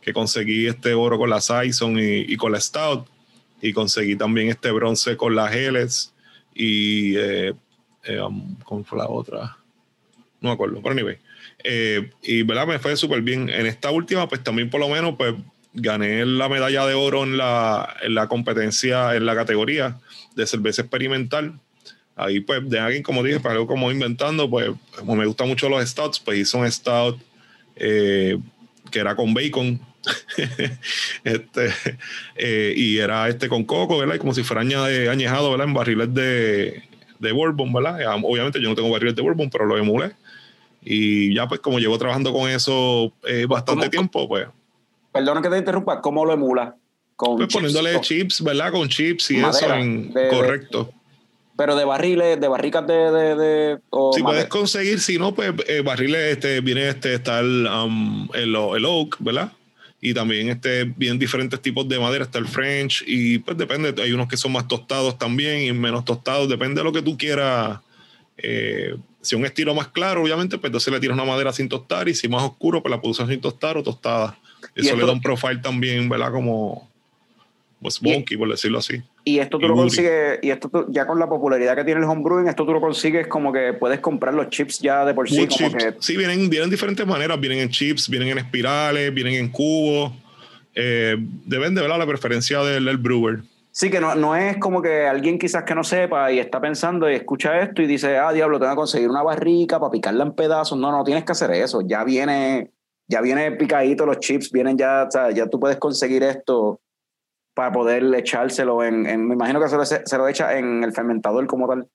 que conseguí este oro con la Saison y, y con la Stout, y conseguí también este bronce con la Helles, y eh, eh, um, ¿cómo fue la otra? No me acuerdo, pero anyway. Eh, y verdad, me fue súper bien. En esta última, pues también por lo menos, pues gané la medalla de oro en la, en la competencia, en la categoría de cerveza experimental. Ahí, pues, de alguien, como dije, para algo como inventando, pues, como me gustan mucho los stouts, pues hice un stout eh, que era con bacon. este, eh, y era este con coco, ¿verdad? Y como si fuera añade- añejado, ¿verdad? En barriles de, de bourbon, ¿verdad? Obviamente yo no tengo barriles de bourbon, pero lo emulé. Y ya, pues, como llevo trabajando con eso eh, bastante ¿Cómo- tiempo, pues, Perdona que te interrumpa, ¿cómo lo emula? Con pues chips, poniéndole con- chips, ¿verdad? Con chips y Madera, eso en, de- de- correcto. Pero de barriles, de barricas de... de, de o Si puedes conseguir, si no, pues eh, barriles, este, viene este, está el, um, el, el oak, ¿verdad? Y también este, vienen diferentes tipos de madera, está el French, y pues depende, hay unos que son más tostados también y menos tostados, depende de lo que tú quieras. Eh, si un estilo más claro, obviamente, pues entonces le tiras una madera sin tostar, y si más oscuro, pues la usar sin tostar o tostada. Eso le da un profile también, ¿verdad? Como pues, por decirlo así. Y esto tú lo consigues, y esto tú- ya con la popularidad que tiene el homebrewing, esto tú lo consigues como que puedes comprar los chips ya de por sí, como que Sí, vienen, vienen de diferentes maneras. Vienen en chips, vienen en espirales, vienen en cubos. Eh, depende, ¿verdad? La preferencia del, del brewer. Sí, que no, no es como que alguien quizás que no sepa y está pensando y escucha esto y dice, ah, diablo, tengo que conseguir una barrica para picarla en pedazos. No, no tienes que hacer eso. Ya viene, ya viene picadito los chips, vienen ya, o sea, ya tú puedes conseguir esto para poder echárselo en, en- me imagino que se lo, se lo echa en el fermentador como tal.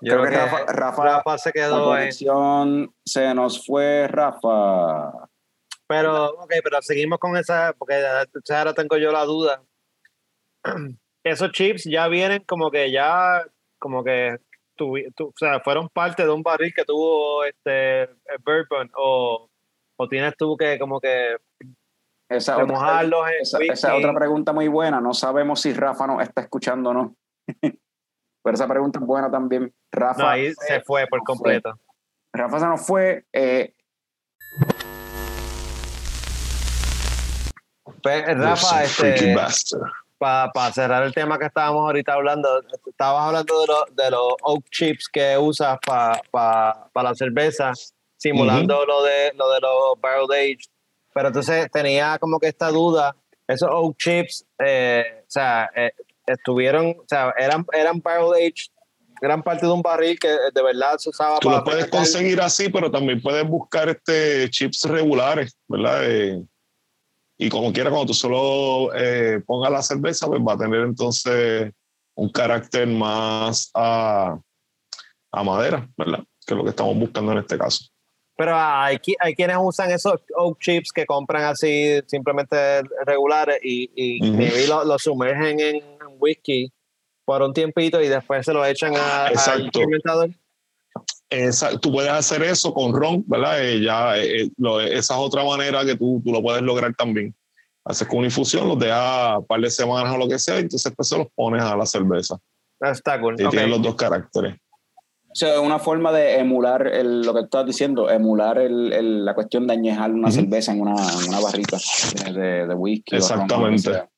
Yo Creo creo que Rafa- Rafa- Rafa se La quedó en. conexión se nos fue, Rafa. Pero, ok, pero seguimos con esa, porque ahora tengo yo la duda. Esos chips ya vienen como que ya, como que, tu- o sea, fueron parte de un barril que tuvo este bourbon o, o tienes tú que como que Esa, otra, remojarlos en esa, esa otra pregunta muy buena. No sabemos si Rafa nos está escuchando o no. Pero esa pregunta es buena también. Rafa, No, ahí se fue por completo. Rafa se nos fue. eh, Pues, Rafa, este, para cerrar el tema que estábamos ahorita hablando, estabas hablando de, los de los oak chips que usas para la cerveza, simulando lo, de, lo de los barrel aged. Pero entonces tenía como que esta duda, esos oak chips, eh, o sea, eh, estuvieron, o sea, eran, eran barrel aged, gran parte de un barril que de verdad se usaba Tú para lo puedes conseguir así, pero también puedes buscar este chips regulares, ¿verdad? Eh, y como quiera, cuando tú solo eh, pongas la cerveza, pues va a tener entonces un carácter más a, a madera, ¿verdad? Que es lo que estamos buscando en este caso. Pero hay, hay quienes usan esos oak chips que compran así simplemente regulares y, y Ujú. maybe lo, lo sumergen en whisky por un tiempito y después se lo echan a- al Exacto. fermentador. Esa- tú puedes hacer eso con ron, ¿verdad? Eh, ya, eh, eh, lo- esa es otra manera que tú, tú lo puedes lograr también. Haces con una infusión, los dejas un par de semanas o lo que sea, y entonces pues se los pones a la cerveza. Está cool. Y ok. tienen los dos caracteres. O sea, es una forma de emular el- lo que estás diciendo, emular el- el- la cuestión de añejar una cerveza en una, en una barrica de, whisky. o ron, Exactamente.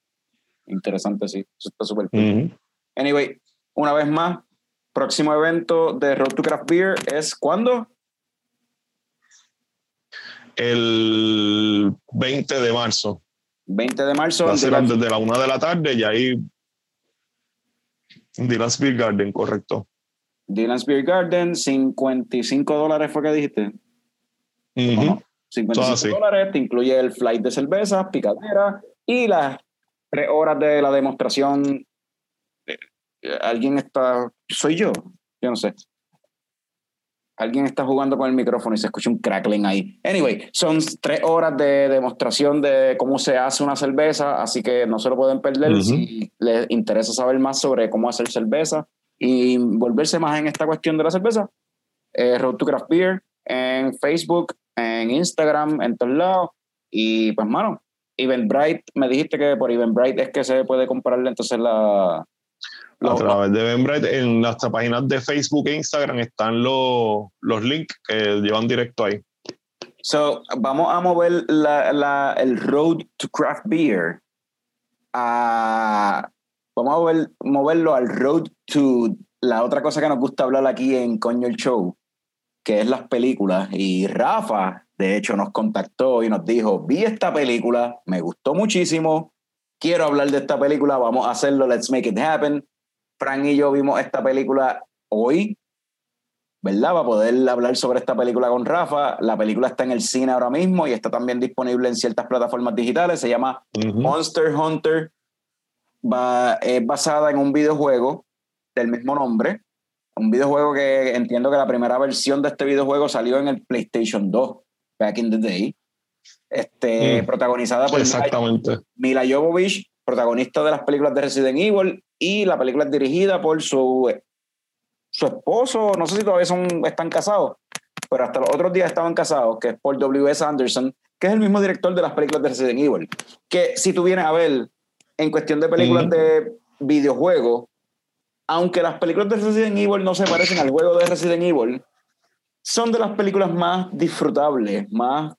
Interesante, sí. Eso está súper cool. Anyway, una vez más, próximo evento de Road to Craft Beer es ¿cuándo? El 20 de marzo. 20 de marzo. Va a ser desde la una de la tarde y ahí. Dylan's Beer Garden, correcto. Dylan's Beer Garden, 55 dólares fue que dijiste. Ujú. ¿no? 55 Todo así. dólares, te incluye el flight de cervezas, picadera y las tres horas de la demostración. Eh, Alguien está, soy yo, yo no sé. Alguien está jugando con el micrófono y se escucha un crackling ahí. Anyway, son tres horas de demostración de cómo se hace una cerveza, así que no se lo pueden perder si les interesa saber más sobre cómo hacer cerveza y volverse más en esta cuestión de la cerveza. Eh, Road to Craft Beer en Facebook, en Instagram, en todos lados. Y pues, mano, Eventbrite, me dijiste que por Eventbrite es que se puede comprarle entonces la. A través de Eventbrite, en nuestras páginas de Facebook e Instagram están los, los links que llevan directo ahí. So, vamos a mover la, la- el Road to Craft Beer a. Vamos a mover- moverlo al Road to la otra cosa que nos gusta hablar aquí en Coño el Show, que es las películas. Y Rafa, de hecho, nos contactó y nos dijo: Vi esta película, me gustó muchísimo, quiero hablar de esta película, vamos a hacerlo, let's make it happen. Frank y yo vimos esta película hoy, ¿verdad? Para poder hablar sobre esta película con Rafa. La película está en el cine ahora mismo y está también disponible en ciertas plataformas digitales. Se llama Ujú. Monster Hunter. Va- es basada en un videojuego del mismo nombre. Un videojuego que entiendo que la primera versión de este videojuego salió en el PlayStation 2, back in the day. Este, Mm. Protagonizada por Mila, Exactamente. Mila Jovovich, protagonista de las películas de Resident Evil y la película es dirigida por su, su esposo, no sé si todavía son, están casados, pero hasta los otros días estaban casados, que es por W.S. Anderson, que es el mismo director de las películas de Resident Evil. Que si tú vienes a ver, en cuestión de películas Mm. de videojuegos, aunque las películas de Resident Evil no se parecen al juego de Resident Evil, son de las películas más disfrutables, más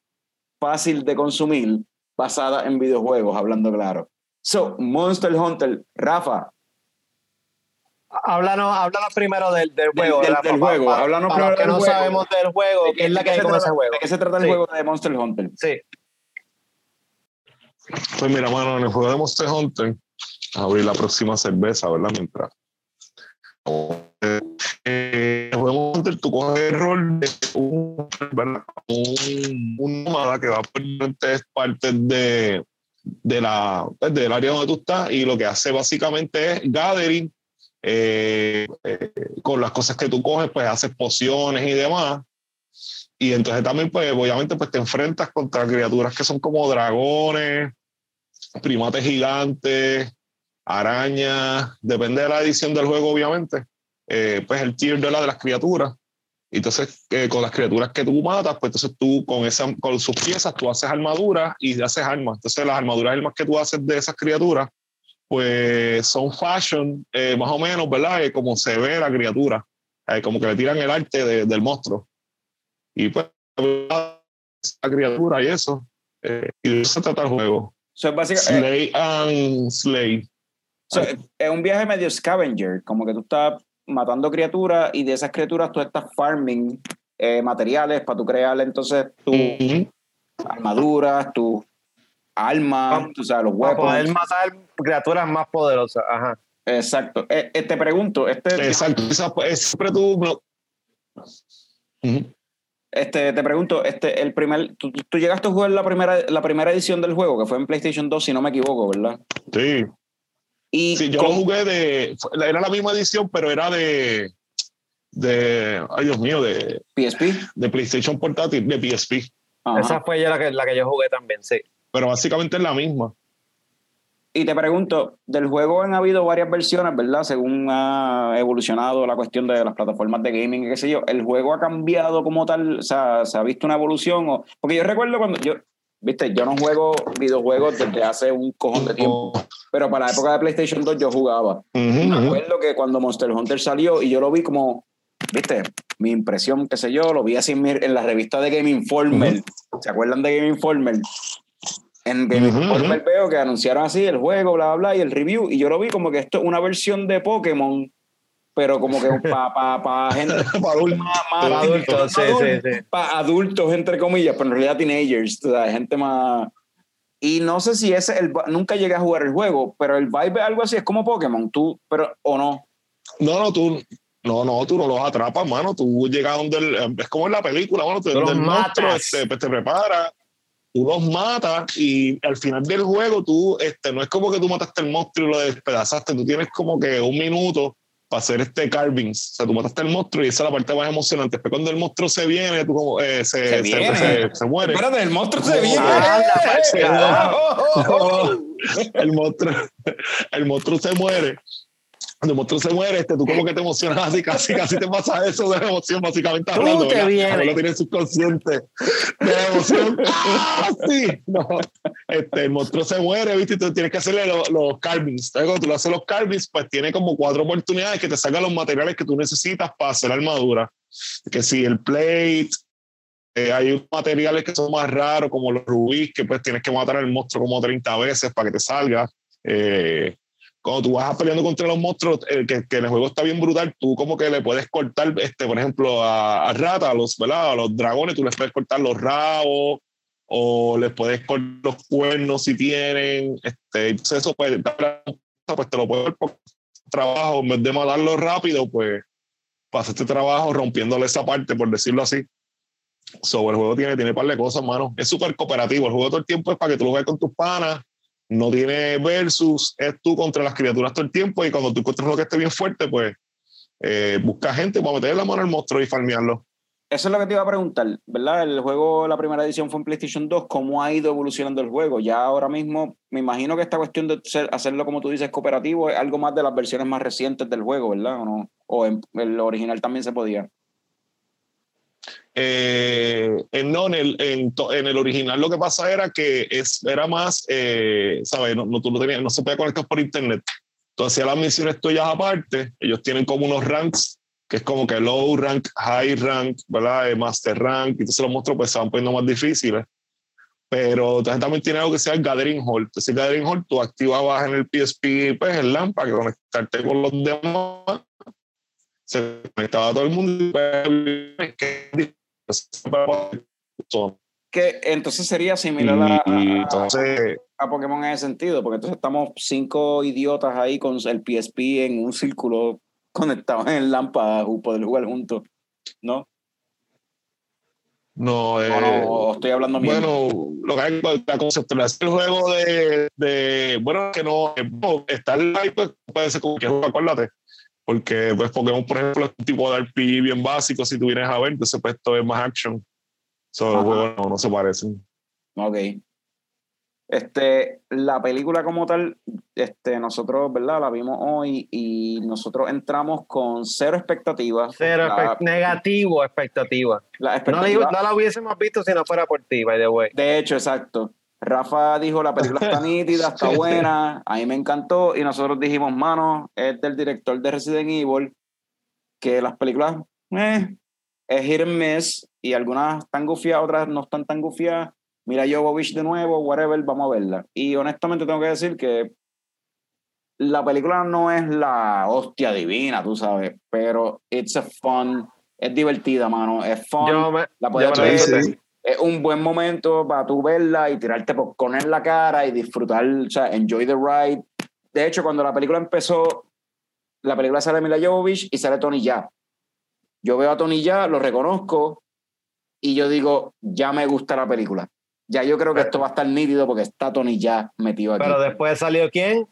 fácil de consumir, basadas en videojuegos, hablando claro. So, Monster Hunter, Rafa, Háblanos, háblanos primero del, del juego. del- del pa- juego. Háblanos para los primero que del no juego. sabemos del juego, ¿de ¿qué es la de que hay se con trata- ese juego? ¿De qué se trata el Sí. juego de Monster Hunter? Sí. Pues mira, mano, en el juego de Monster Hunter, abrir la próxima cerveza, ¿verdad? Mientras. Eh, en el juego de Monster Hunter, tú coges el rol de un, un, un nómada que va por diferentes partes de, de la, pues, del área donde tú estás y lo que hace básicamente es gathering. eh, eh, con las cosas que tú coges, pues haces pociones y demás. Y entonces también, pues, obviamente, pues te enfrentas contra criaturas que son como dragones, primates gigantes, arañas, depende de la edición del juego, obviamente, eh, pues el tier de la de las criaturas. Y Entonces, eh, con las criaturas que tú matas, pues entonces tú con, esa, con sus piezas tú haces armaduras y haces armas. Entonces, las armaduras y armas que tú haces de esas criaturas, pues son fashion, eh, más o menos, ¿verdad? Eh, como se ve la criatura, eh, como que le tiran el arte de- del monstruo. Y pues, la criatura y eso. eh, y de eso se trata el juego. So, es básicamente, Slay and Slay. so, es un viaje medio scavenger, como que tú estás matando criaturas y de esas criaturas tú estás farming eh, materiales para tú crear entonces tus armaduras, tus armas, tú sabes, los Para poder matar criaturas más poderosas. Ajá. Exacto. Eh, eh, te pregunto, este, Exacto. Esa, siempre tú. no- Ujú. Este, te pregunto, este, el primer, tú, tú llegaste a jugar la primera, la primera edición del juego, que fue en PlayStation 2, si no me equivoco, ¿verdad? Sí. Y Sí, yo con- lo jugué de. Era la misma edición, pero era de. De. Ay, Dios mío, de, PSP. de PlayStation Portátil, de PSP. Ajá. Esa fue ya la que, la que yo jugué también, sí. Pero básicamente es la misma. Y te pregunto, del juego han habido varias versiones, ¿verdad? Según ha evolucionado la cuestión de las plataformas de gaming y qué sé yo. ¿El juego ha cambiado como tal? O sea, ¿se ha visto una evolución? O... Porque yo recuerdo cuando yo, viste, yo no juego videojuegos desde hace un cojón de tiempo, pero para la época de PlayStation 2 yo jugaba. Me acuerdo que cuando Monster Hunter salió y yo lo vi como, viste, mi impresión, qué sé yo, lo vi así en la revista de Game Informer. ¿Se acuerdan de Game Informer? En Game Ujú, Informer veo que anunciaron así el juego, bla, bla, bla, y el review, y yo lo vi como que esto es una versión de Pokémon, pero como que para pa, pa gente Para adultos. más, más Para adultos, sí, sí, sí. para adultos, entre comillas, pero en realidad teenagers, o sea, gente más... Y no sé si ese, el, nunca llegué a jugar el juego, pero el vibe es algo así, es como Pokémon, tú, pero, o no. No, no, tú. No, no, tú no los atrapas, mano. Tú llegas donde. el- es como en la película, mano. Tú, Tú los donde el monstruo matas. este, pues, te prepara, tú los matas y al final del juego tú. Este, no es como que tú mataste el monstruo y lo despedazaste. Tú tienes como que un minuto para hacer este carvings. O sea, tú mataste el monstruo y esa es la parte más emocionante. Después cuando el monstruo se viene, tú como. eh, se, Se se, viene. se- se muere. Espérate, el monstruo se viene. El monstruo, el monstruo se muere. Cuando el monstruo se muere, este, tú como que te emocionas así, casi, casi te pasa eso de la emoción, básicamente Tú hablando. te ¿verdad? vienes. Abuelo tiene el subconsciente de la emoción. ¡Ah, sí! No. Este, el monstruo se muere, ¿viste? Y tú tienes que hacerle lo- los carvings. Entonces, cuando tú le haces los carvings, pues tiene como cuatro oportunidades que te sacan los materiales que tú necesitas para hacer la armadura. Que si el plate, eh, hay materiales que son más raros, como los rubíes, que pues tienes que matar al monstruo como 30 veces para que te salga. Eh, cuando tú vas peleando contra los monstruos, eh, que, que el juego está bien brutal, tú como que le puedes cortar, este, por ejemplo, a, a rata, a los, ¿verdad? a los dragones, tú les puedes cortar los rabos, o les puedes cortar los cuernos si tienen. Este, entonces eso pues, pues te lo puedes por trabajo, en vez de matarlo rápido, pues hacer este trabajo rompiéndole esa parte, por decirlo así. Sobre el juego tiene, tiene un par de cosas, mano. Es súper cooperativo. El juego todo el tiempo es para que tú lo juegues con tus panas. No tiene versus, es tú contra las criaturas todo el tiempo. Y cuando tú encuentras uno que esté bien fuerte, pues eh, busca gente para meterle la mano al monstruo y farmearlo. Eso es lo que te iba a preguntar, ¿verdad? El juego, la primera edición fue en PlayStation 2. ¿Cómo ha ido evolucionando el juego? Ya ahora mismo, me imagino que esta cuestión de ser- hacerlo, como tú dices, cooperativo es algo más de las versiones más recientes del juego, ¿verdad? ¿O no? O en el original también se podía. Eh, en, no, en el, en, to- en el original lo que pasa era que es, era más, eh, ¿sabes? No, no, tú no, tenías, no se podía conectar por internet. Hacías las misiones tuyas aparte, ellos tienen como unos ranks, que es como que low rank, high rank, ¿verdad? Eh, master rank, y entonces los monstruos pues se van poniendo más difíciles. Pero entonces también tiene algo que se llama el Gathering Hall. Entonces el Gathering Hall tú activabas en el PSP pues, el LAN para conectarte con los demás. Se conectaba todo el mundo. y, pues, que- entonces sería similar a, a- entonces, a Pokémon en ese sentido, porque entonces estamos cinco idiotas ahí con el PSP en un círculo conectados en el lámpara para poder jugar juntos, ¿no? no, eh, no, estoy hablando mierda. bueno, lo que hay la conceptualización del juego de, de, bueno, que no, el live, pues puede ser como que juego, acuérdate. Porque, pues, Pokémon, por ejemplo, es un tipo de RPG bien básico, si tú vienes a ver, entonces, pues, esto es más action. So, los juegos no, no se parecen. Ok. Este, la película como tal, este, nosotros, ¿verdad? La vimos hoy y nosotros entramos con cero expectativas. Cero La- expect- negativo expectativa. la No expectativa- la, no la hubiésemos visto si no fuera por ti, by the way. De hecho, exacto. Rafa dijo, la película está nítida, está buena, a mí me encantó, y nosotros dijimos, mano, es del director de Resident Evil, que las películas, eh, es hit and miss, y algunas están gufiadas, otras no están tan gufiadas. Mira Jovovich de nuevo, whatever, vamos a verla. Y honestamente tengo que decir que la película no es la hostia divina, tú sabes, pero it's a fun, es divertida, mano, es fun. Yo me, la yo podías ver. Es un buen momento para tú verla y tirarte con en la cara y disfrutar, o sea, enjoy the ride. De hecho, cuando la película empezó, la película sale Mila Jovovich y sale Tony Ya. Yo veo a Tony Ya, lo reconozco y yo digo, ya me gusta la película. Ya yo creo que esto va a estar nítido porque está Tony Ya metido aquí. Pero después salió quién?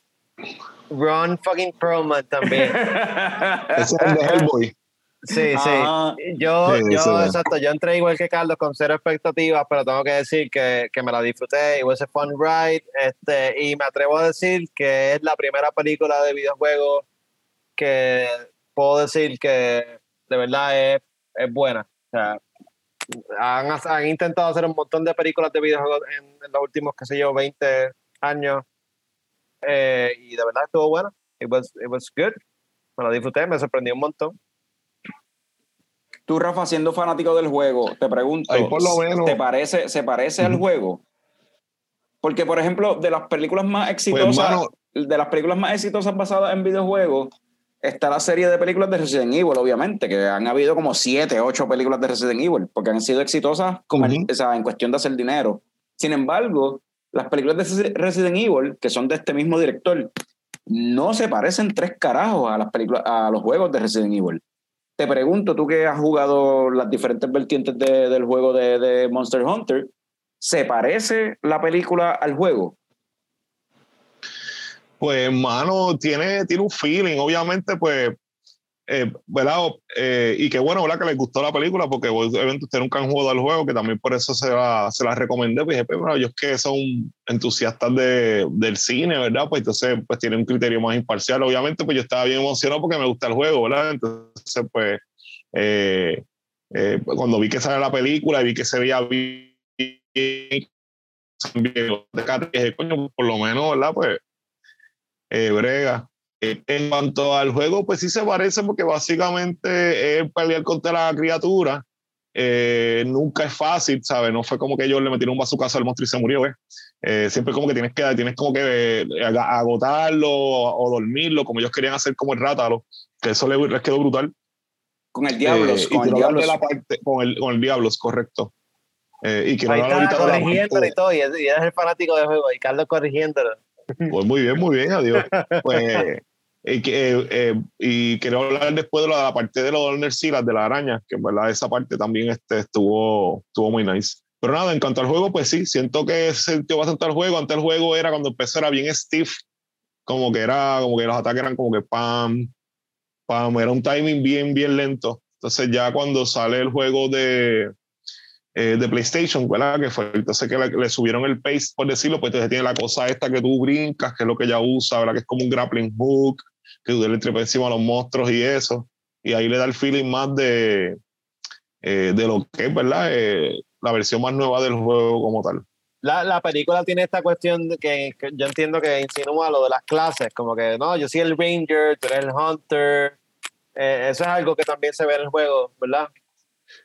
Ron fucking Perlman también. Ese es el de Hellboy. Sí, sí. Ajá. Yo, Sí, yo, sí. exacto, yo entré igual que Carlos con cero expectativas, pero tengo que decir que, que me la disfruté, it was a fun ride, este, y me atrevo a decir que es la primera película de videojuegos que puedo decir que de verdad es, es buena. O sea, han, han intentado hacer un montón de películas de videojuegos en, en los últimos, qué sé yo, 20 años, eh, y de verdad estuvo buena. It was, it was good. Me la disfruté, me sorprendió un montón. Tú, Rafa, siendo fanático del juego, te pregunto, Ahí por lo menos. ¿te parece, ¿se parece al juego? Porque, por ejemplo, de las películas más exitosas, Pues, hermano, de las películas más exitosas basadas en videojuegos, está la serie de películas de Resident Evil, obviamente, que han habido como siete, ocho películas de Resident Evil, porque han sido exitosas comer- Ujú. o sea, en cuestión de hacer dinero. Sin embargo, las películas de Resident Evil, que son de este mismo director, no se parecen tres carajos a las películas, a los juegos de Resident Evil. Te pregunto, tú que has jugado las diferentes vertientes de- del juego de, de Monster Hunter, ¿se parece la película al juego? Pues, hermano, tiene, tiene un feeling, obviamente, pues, eh, ¿verdad? Eh, y qué bueno, ¿verdad? Que les gustó la película, porque obviamente ustedes nunca han jugado al juego, que también por eso se la, se la recomendé. Pues dije, pues, bueno, ellos que son entusiastas de, del cine, ¿verdad? Pues entonces, pues tienen un criterio más imparcial. Obviamente, pues yo estaba bien emocionado porque me gusta el juego, ¿verdad? Entonces, pues, eh, eh, cuando vi que sale la película y vi que se veía bien, bien, dije, coño, por lo menos, ¿verdad? Pues eh, brega. Eh, en cuanto al juego, pues sí se parece porque básicamente es pelear contra la criatura. Eh, nunca es fácil, ¿sabes? No fue como que ellos le metieron un bazucazo al monstruo y se murió, ¿ves? Eh, siempre como que tienes que tienes como que eh, ag- agotarlo o, o dormirlo, como ellos querían hacer como el rátalo, que eso les, les quedó brutal. Con el Diablos, Eh, con el parte, con el, con el correcto. Eh, y quiero Ahí está ahorita corrigiéndolo y todo, y es- y eres el fanático del juego, y Carlos corrigiéndolo. Pues muy bien, muy bien, adiós. Pues, que, eh, eh, y quiero hablar después de la, la parte de los Donnersilas, de la araña, que en verdad esa parte también este, estuvo, estuvo muy nice. Pero nada, en cuanto al juego, pues sí, siento que se bastante al juego. Antes el juego era cuando empezó, era bien stiff, como que era, como que los ataques eran como que pam, pam, era un timing bien, bien lento. Entonces ya cuando sale el juego de, eh, de PlayStation, ¿verdad? Que fue entonces que le, le subieron el pace, por decirlo, pues entonces tiene la cosa esta que tú brincas, que es lo que ella usa, ¿verdad? Que es como un grappling hook, que tú le trepas encima a los monstruos y eso. Y ahí le da el feeling más de, eh, de lo que es, ¿verdad? Eh, la versión más nueva del juego como tal. La, la película tiene esta cuestión que, que yo entiendo que insinúa lo de las clases, como que no, yo soy el Ranger, tú eres el Hunter. Eh, eso es algo que también se ve en el juego, ¿verdad?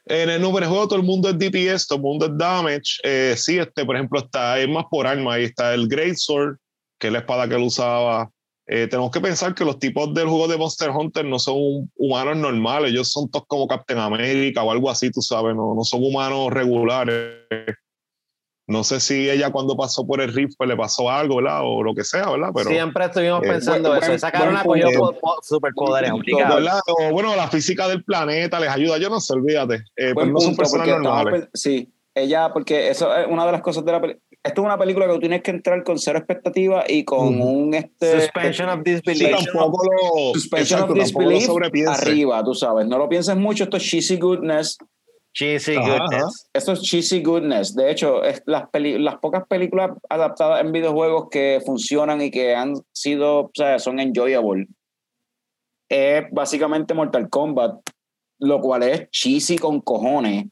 En el número de juego todo el mundo es DPS, todo el mundo es damage. Eh, sí, este, por ejemplo, está, es más por arma. Ahí está el Great Sword, que es la espada que él usaba. Eh, tenemos que pensar que los tipos del juego de Monster Hunter no son humanos normales, ellos son todos como Captain America o algo así, tú sabes, no, no son humanos regulares. No sé si ella cuando pasó por el rift pues le pasó algo, ¿verdad? O lo que sea, ¿verdad? Pero, Siempre estuvimos eh, pensando buen- eso. buen- punto. po- po- superpoderes. O, bueno, la física del planeta les ayuda, yo no sé, olvídate. Eh, pues no son personas normales. sí, ella, porque eso es una de las cosas de la película. Esto es una película que tú tienes que entrar con cero expectativa y con Ujú. un este, Suspension of Sí, disbelief. tampoco lo, suspension exacto, of tampoco lo disbelief arriba, tú sabes. No lo pienses mucho, esto es cheesy goodness. Cheesy Ajá, goodness. Esto es cheesy goodness. De hecho, es las, peli- las pocas películas adaptadas en videojuegos que funcionan y que han sido, o sea, son enjoyable. Es básicamente Mortal Kombat, lo cual es cheesy con cojones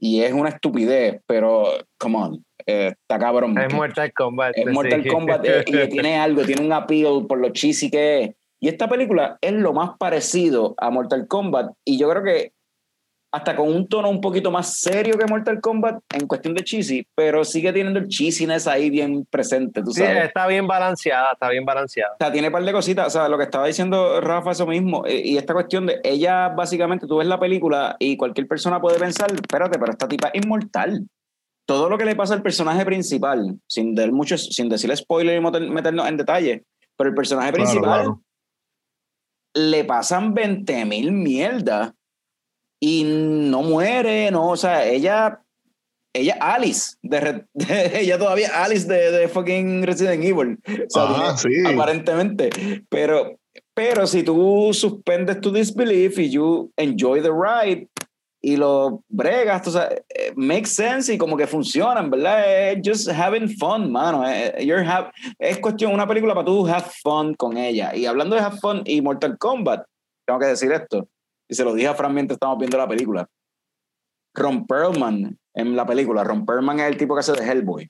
y es una estupidez, pero, come on, eh, está cabrón. Es Mortal Kombat. es Mortal sí. Kombat eh, y tiene algo, tiene un appeal por lo cheesy que es. Y esta película es lo más parecido a Mortal Kombat y yo creo que hasta con un tono un poquito más serio que Mortal Kombat en cuestión de cheesy, pero sigue teniendo el cheesiness ahí bien presente, tú Sí, sabes. está bien balanceada, está bien balanceada. O sea, tiene un par de cositas. O sea, lo que estaba diciendo Rafa, eso mismo. eh, Y esta cuestión de ella, básicamente, tú ves la película y cualquier persona puede pensar, espérate, pero esta tipa es inmortal. Todo lo que le pasa al personaje principal, sin, dar muchos, sin decirle spoiler y meter- meternos en detalle, pero el personaje principal claro. le pasan 20 mil mierdas y no muere, no, o sea, ella, ella Alice, de, de- ella todavía Alice de, de fucking Resident Evil. O sea, Ajá, tiene- sí. aparentemente, pero, pero si tú suspendes tu disbelief y you enjoy the ride y lo bregas, tú sabes, eh, makes sense y como que funcionan, ¿verdad? Just having fun, mano. Eh, You're have- es cuestión, una película para tú have fun con ella. Y hablando de have fun y Mortal Kombat, tengo que decir esto, y se lo dije a Fran mientras estábamos viendo la película. Ron Perlman en la película, Ron Perlman es el tipo que hace de Hellboy,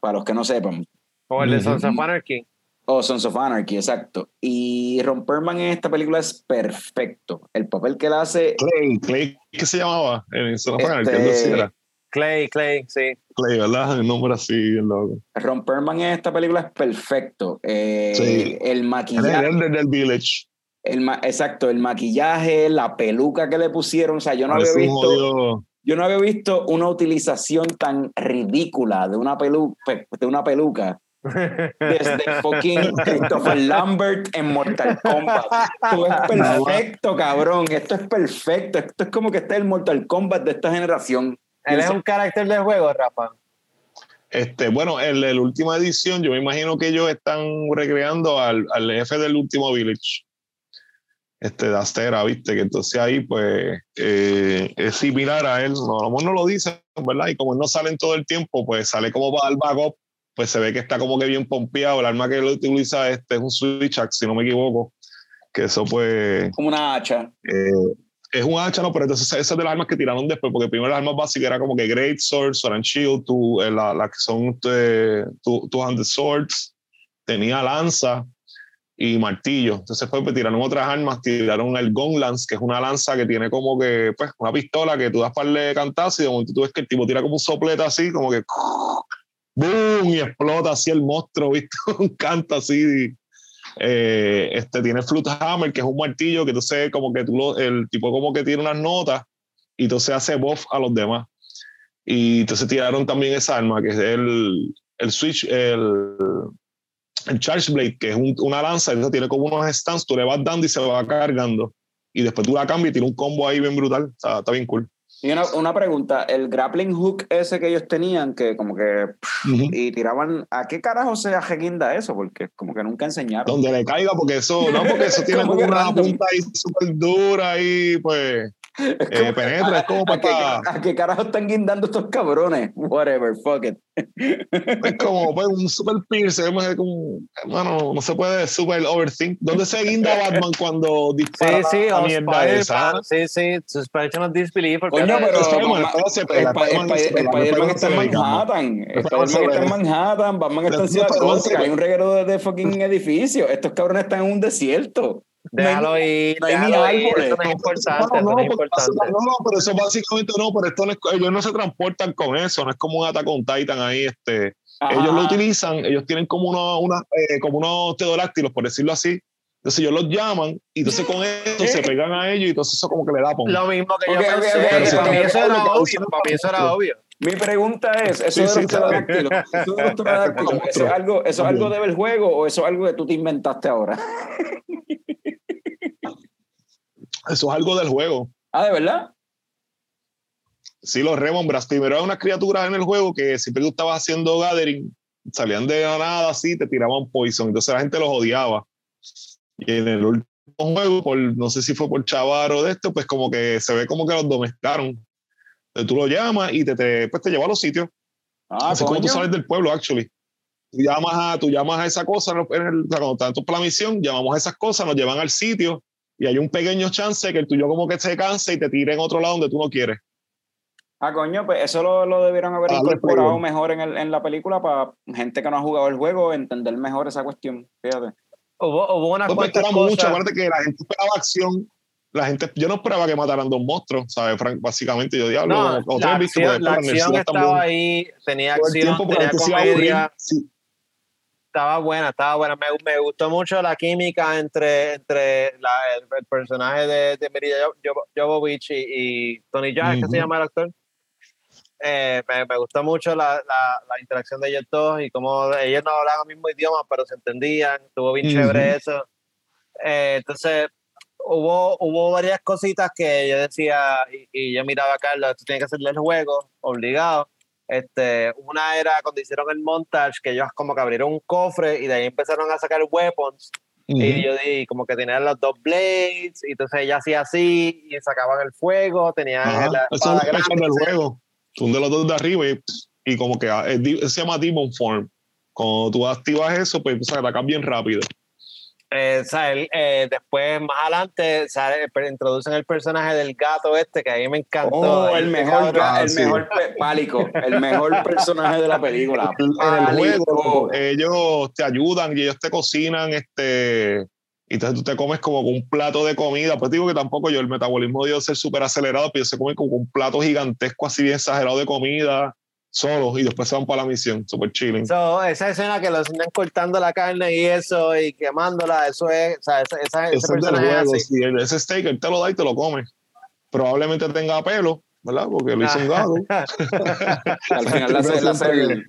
para los que no sepan. Como el de. Sons of Anarchy. O Sons of Anarchy, exacto. Y Ron Perlman en esta película es perfecto. El papel que él hace Clay, Clay, ¿qué se llamaba? En Son of Este- Anarchy, era. Clay, Clay, sí. Clay, ¿verdad? El nombre así, bien loco. Ron Perlman en esta película es perfecto. Eh, Sí. El maquillaje, el del Village. El exacto, el maquillaje, la peluca que le pusieron. O sea, yo no había visto, jodido- yo no había visto una utilización tan ridícula de una, pelu de una peluca desde fucking Christopher Lambert en Mortal Kombat. Esto es perfecto, cabrón. Esto es perfecto. Esto es como que está el Mortal Kombat de esta generación. Él es un carácter del juego, Rafa. Este, bueno, en la última edición, yo me imagino que ellos están recreando al, al jefe del último Village. Este, de Astera, ¿viste? Que entonces ahí, pues, eh, es similar a él. No, a lo mejor no lo dicen, ¿verdad? Y como él no sale en todo el tiempo, pues sale como para el backup, pues se ve que está como que bien pompeado. El arma que él utiliza este es un Switch Axe, si no me equivoco. Que eso, pues, Como una hacha. eh, es un hacha, ¿no? Pero entonces esas es de las armas que tiraron después, porque primero las armas básicas era como que Great Sword, Sword and Shield, eh, la, la que son eh, tu, tu Handed Swords, tenía lanza y martillo. Entonces pues, pues, tiraron otras armas, tiraron el Gun Lance, que es una lanza que tiene como que, pues, una pistola que tú das para de cantazo y de momento tú ves que el tipo tira como un soplete así, como que ¡boom! y explota así el monstruo, ¿viste? un canto así. Eh, este tiene el Flute Hammer, que es un martillo que entonces como que tú lo, el tipo como que tiene unas notas y entonces hace buff a los demás. Y entonces tiraron también esa arma, que es el, el Switch, el, el Charge Blade, que es un- una lanza, entonces tiene como unos stands, tú le vas dando y se va cargando. Y después tú la cambias y tiene un combo ahí bien brutal. Está, está bien cool. Y una, una pregunta, el grappling hook ese que ellos tenían, que como que y tiraban, ¿a qué carajo se ajeguinda eso? Porque como que nunca enseñaron. Donde le caiga, porque eso, no, porque eso tiene Como una punta ahí súper dura y pues Es eh, penetra, es como ¿A qué, para. ¿A qué carajo están guindando estos cabrones? Whatever, fuck it. Es como pues, un super pierce, es como, hermano, no se puede super overthink. ¿Dónde se guinda Batman cuando Sí, dispara sí, la o mierda esa? Spider-Man, sí, sí, suspension of disbelief. porque Coño, pero Spider-Man, está en. Manhattan. Spider-Man está en. Manhattan. Batman está en Ciudad Gótica. Hay un reguero de, fucking edificios. Estos cabrones están en un desierto. Déjalo ir, no hay déjalo ir, árboles. eso no es importante, eso no es porque importante. no, no, pero eso básicamente no, pero esto no es, ellos no se transportan con eso, no es como un Attack on Titan ahí, este, Ajá. ellos lo utilizan, ellos tienen como unos, una, eh, como unos pterodáctilos, por decirlo así, entonces ellos los llaman y entonces con esto se pegan a ellos y entonces eso como que le da pon. Lo mismo que Ok, yo ok, pensé, para mí eso era obvio, para mí eso era obvio. Mi pregunta es, eso Sí, de sí, eso de ¿eso es algo, eso es algo del juego o eso es algo que tú te inventaste ahora? Eso es algo del juego. Ah, ¿de verdad? Sí, los Remombras, primero eran unas criaturas en el juego que siempre tú estabas haciendo gathering, salían de la nada así, te tiraban poison, entonces la gente los odiaba. Y en el último juego, por, no sé si fue por chavar o de esto, pues como que se ve como que los domesticaron. Entonces tú lo llamas y te, te, pues te lleva a los sitios. Ah, Así como tú sales del pueblo, actually. Tú llamas a, tú llamas a esa cosa, en el, o sea, cuando estás para la misión, llamamos a esas cosas, nos llevan al sitio y hay un pequeño chance que el tuyo como que se canse y te tire en otro lado donde tú no quieres. Ah, coño, pues eso lo, lo debieron haber Ah, incorporado mejor en, el, en la película para gente que no ha jugado el juego entender mejor esa cuestión. Fíjate. Hubo, hubo unas No, pues, mucho, acuérdate que la gente esperaba acción. La gente, yo no esperaba que mataran dos monstruos, ¿sabes? Frank? Básicamente, yo diablo, No, la visto, acción, porque la acción estaba ahí, tenía acción, tiempo, tenía comedia, Sí. Estaba buena, estaba buena. Me, me gustó mucho la química entre, entre la, el, el personaje de, de Mirilla Jo- Jo- Jovovich y, y Tony Jaa, ¿qué Ujú. se llama el actor? Eh, me, me gustó mucho la, la, la interacción de ellos dos y cómo ellos no hablaban el mismo idioma, pero se entendían. Estuvo bien Ujú. chévere eso. Eh, entonces, hubo, hubo varias cositas que yo decía y, y yo miraba a Carlos, tú tienes que hacerle el juego, obligado. Este, una era cuando hicieron el montage, que ellos como que abrieron un cofre y de ahí empezaron a sacar weapons. Y yo di como que tenían los dos blades, y entonces ella hacía así y sacaban el fuego, tenían Ajá, la Eso es espada que grande, del juego. Tú de los dos de arriba y, y como que ah, es se llama Demon Form. Cuando tú activas eso, pues empiezas a atacar bien rápido. Eh, él, eh, después más adelante sale- per- introducen el personaje del gato este, que a mí me encantó. Oh, el mejor, cabrón, Ah, el sí. mejor pálico, el mejor personaje de la película. en el juego ellos te ayudan y ellos te cocinan este y entonces tú te comes como un plato de comida pues digo que tampoco yo el metabolismo de ellos ser súper acelerado pero se comen como un plato gigantesco así bien exagerado de comida solos y después se van para la misión súper chilling So, esa escena que los enseñan cortando la carne y eso y quemándola, eso es, o sea, esa, esa- ese ese es personaje así. ese steak él te lo da y te lo come probablemente tenga pelo ¿verdad? porque lo hizo un gato Al final la, la, Siempre-